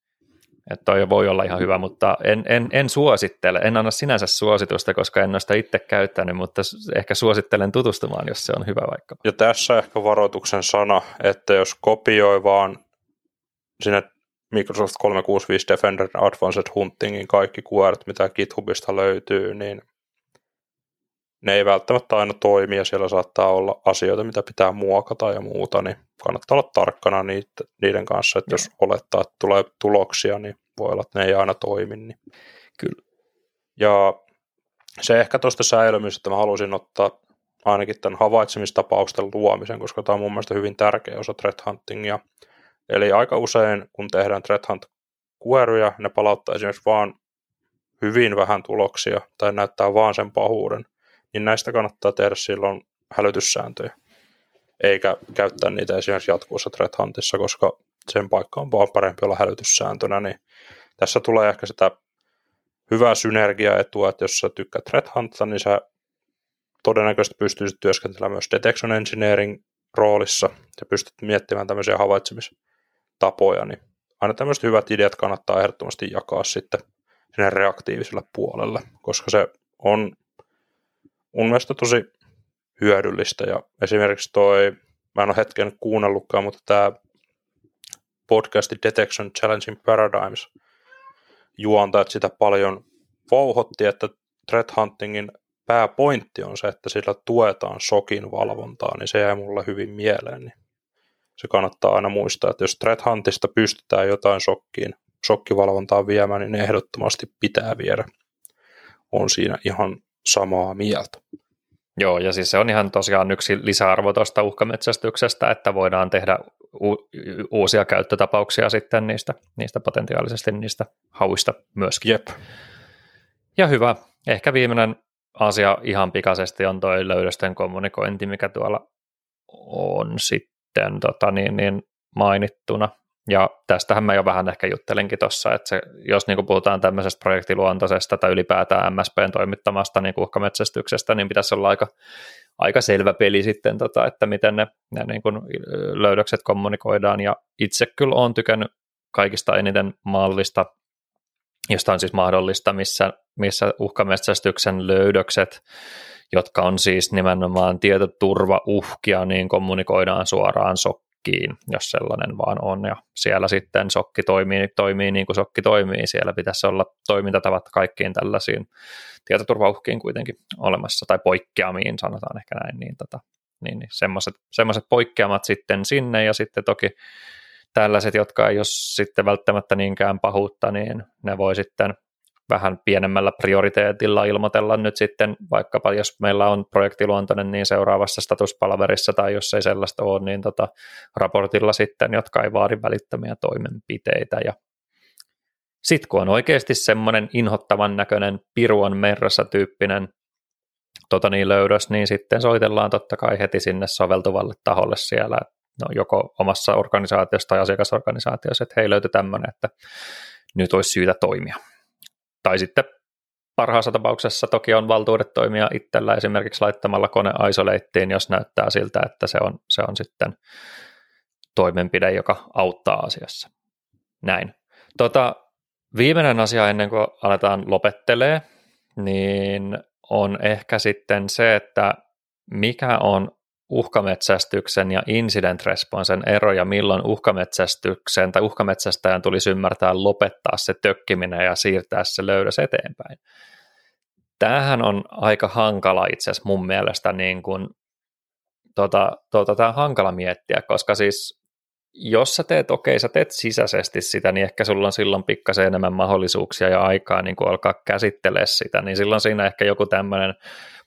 Että toi voi olla ihan hyvä, mutta en, en, en suosittele, en anna sinänsä suositusta, koska en ole sitä itse käyttänyt, mutta ehkä suosittelen tutustumaan, jos se on hyvä vaikka. Ja tässä ehkä varoituksen sana, että jos kopioi vaan sinne Microsoft 365 Defender Advanced Huntingin kaikki QRt, mitä GitHubista löytyy, niin ne ei välttämättä aina toimi ja siellä saattaa olla asioita, mitä pitää muokata ja muuta, niin kannattaa olla tarkkana niiden kanssa, että jos olettaa, että tulee tuloksia, niin voi olla, että ne ei aina toimi. Niin. Kyllä. Ja se ehkä tuosta säilymistä, että mä halusin ottaa ainakin tämän havaitsemistapausten luomisen, koska tämä on mun mielestä hyvin tärkeä osa threat huntingia. Eli aika usein, kun tehdään threat hunt kueruja, ne palauttaa esimerkiksi vaan hyvin vähän tuloksia tai näyttää vaan sen pahuuden, niin näistä kannattaa tehdä silloin hälytyssääntöjä, eikä käyttää niitä esimerkiksi jatkuvassa threat huntissa, koska sen paikka on vaan parempi olla hälytyssääntönä, niin tässä tulee ehkä sitä hyvää synergiaetua, että jos sä tykkäät threat huntta, niin sä todennäköisesti pystyisit työskentelemään myös detection engineering roolissa ja pystyt miettimään tämmöisiä havaitsemistapoja, niin aina tämmöiset hyvät ideat kannattaa ehdottomasti jakaa sitten sinne reaktiiviselle puolelle, koska se on mun mielestä tosi hyödyllistä ja esimerkiksi toi, mä en ole hetken kuunnellutkaan, mutta tämä podcasti Detection Challenging Paradigms juontajat sitä paljon vouhotti, että threat huntingin pääpointti on se, että sillä tuetaan sokin valvontaa, niin se jäi mulle hyvin mieleen. Niin se kannattaa aina muistaa, että jos threat huntista pystytään jotain sokkiin, sokkivalvontaa viemään, niin ehdottomasti pitää viedä. On siinä ihan samaa mieltä. Joo, ja siis se on ihan tosiaan yksi lisäarvo tuosta uhkametsästyksestä, että voidaan tehdä u- uusia käyttötapauksia sitten niistä, niistä potentiaalisesti niistä hauista myöskin. Jep. Ja hyvä. Ehkä viimeinen asia ihan pikaisesti on tuo löydösten kommunikointi, mikä tuolla on sitten tota, niin, niin mainittuna. Ja tästähän mä jo vähän ehkä juttelinkin tuossa, että se, jos niin puhutaan tämmöisestä projektiluontoisesta tai ylipäätään MSPn toimittamasta niin uhkametsästyksestä, niin pitäisi olla aika, aika selvä peli sitten, tota, että miten ne, ne niin kuin löydökset kommunikoidaan. Ja itse kyllä olen tykännyt kaikista eniten mallista, josta on siis mahdollista, missä, missä uhkametsästyksen löydökset, jotka on siis nimenomaan tietoturvauhkia, niin kommunikoidaan suoraan sok sokkiin, jos sellainen vaan on, ja siellä sitten sokki toimii, toimii niin kuin sokki toimii, siellä pitäisi olla toimintatavat kaikkiin tällaisiin tietoturvauhkiin kuitenkin olemassa, tai poikkeamiin sanotaan ehkä näin, niin, tota, niin, niin semmoiset, semmoiset poikkeamat sitten sinne, ja sitten toki tällaiset, jotka ei ole sitten välttämättä niinkään pahuutta, niin ne voi sitten vähän pienemmällä prioriteetilla ilmoitella nyt sitten, vaikkapa jos meillä on projektiluontoinen, niin seuraavassa statuspalverissa tai jos ei sellaista ole, niin tota, raportilla sitten, jotka ei vaadi välittömiä toimenpiteitä. Ja sitten kun on oikeasti semmoinen inhottavan näköinen piruon merrassa tyyppinen tota niin, löydös, niin sitten soitellaan totta kai heti sinne soveltuvalle taholle siellä, no, joko omassa organisaatiossa tai asiakasorganisaatiossa, että hei löytyi tämmöinen, että nyt olisi syytä toimia. Tai sitten parhaassa tapauksessa toki on valtuudet toimia itsellä esimerkiksi laittamalla kone isolateen, jos näyttää siltä, että se on, se on sitten toimenpide, joka auttaa asiassa. Näin. Tota, viimeinen asia ennen kuin aletaan lopettelee, niin on ehkä sitten se, että mikä on uhkametsästyksen ja incident responsen ero ja milloin uhkametsästyksen tai uhkametsästäjän tulisi ymmärtää lopettaa se tökkiminen ja siirtää se löydös eteenpäin. Tämähän on aika hankala itse asiassa mun mielestä niin kuin, tota, tota, tämä on hankala miettiä, koska siis jos sä teet, okei, sä teet sisäisesti sitä, niin ehkä sulla on silloin pikkasen enemmän mahdollisuuksia ja aikaa niin kuin alkaa käsittelee sitä, niin silloin siinä ehkä joku tämmöinen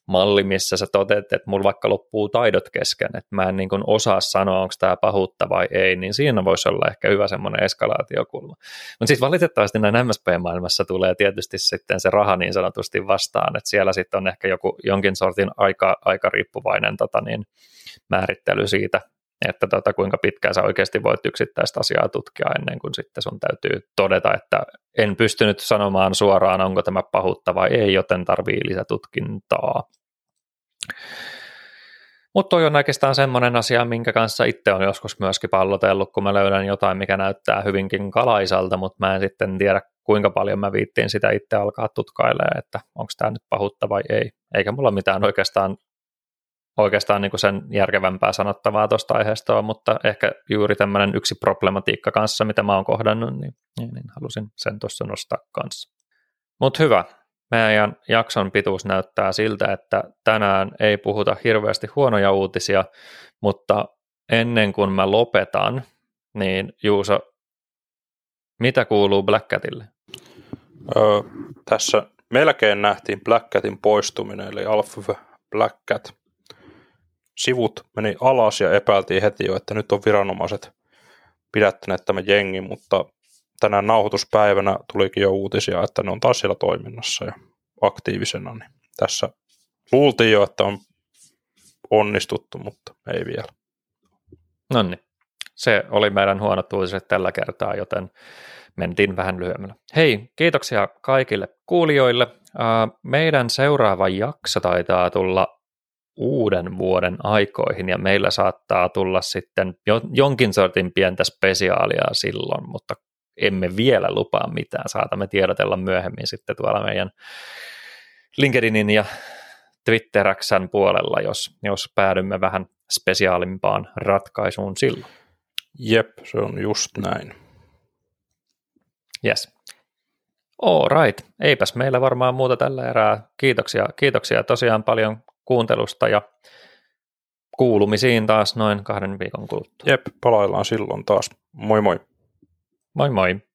malli, missä sä toteat, että mulla vaikka loppuu taidot kesken, että mä en niin kuin osaa sanoa, onko tämä pahuutta vai ei, niin siinä voisi olla ehkä hyvä semmoinen eskalaatiokulma. Mutta siis valitettavasti näin MSP-maailmassa tulee tietysti sitten se raha niin sanotusti vastaan, että siellä sitten on ehkä joku jonkin sortin aika, aika riippuvainen tota niin, määrittely siitä, että tota, kuinka pitkään sä oikeasti voit yksittäistä asiaa tutkia ennen kuin sitten sun täytyy todeta, että en pystynyt sanomaan suoraan, onko tämä pahuutta vai ei, joten tarvii lisätutkintaa. Mutta toi on oikeastaan semmoinen asia, minkä kanssa itse on joskus myöskin pallotellut, kun mä löydän jotain, mikä näyttää hyvinkin kalaisalta, mutta mä en sitten tiedä, kuinka paljon mä viittiin sitä itse alkaa tutkailemaan, että onko tämä nyt pahuutta vai ei. Eikä mulla mitään oikeastaan, oikeastaan niin kuin sen järkevämpää sanottavaa tuosta aiheesta ole, mutta ehkä juuri tämmöinen yksi problematiikka kanssa, mitä mä oon kohdannut, niin, niin, niin halusin sen tuossa nostaa kanssa. Mutta hyvä, meidän jakson pituus näyttää siltä, että tänään ei puhuta hirveästi huonoja uutisia, mutta ennen kuin mä lopetan, niin Juuso, mitä kuuluu Black Catille? Öö, tässä melkein nähtiin Black Catin poistuminen, eli Alpha Black Cat. Sivut meni alas ja epäiltiin heti jo, että nyt on viranomaiset pidättäneet tämän jengin, mutta tänään nauhoituspäivänä tulikin jo uutisia, että ne on taas siellä toiminnassa ja aktiivisena, niin tässä luultiin jo, että on onnistuttu, mutta ei vielä. No niin, se oli meidän huonot uutiset tällä kertaa, joten mentiin vähän lyhyemmällä. Hei, kiitoksia kaikille kuulijoille. Meidän seuraava jakso taitaa tulla uuden vuoden aikoihin ja meillä saattaa tulla sitten jonkin sortin pientä spesiaalia silloin, mutta emme vielä lupaa mitään. Saatamme tiedotella myöhemmin sitten tuolla meidän LinkedInin ja Twitteräksän puolella, jos, jos päädymme vähän spesiaalimpaan ratkaisuun silloin. Jep, se on just näin. Yes. All right. Eipäs meillä varmaan muuta tällä erää. Kiitoksia, kiitoksia tosiaan paljon kuuntelusta ja kuulumisiin taas noin kahden viikon kuluttua. Jep, palaillaan silloin taas. Moi moi. Moi moi.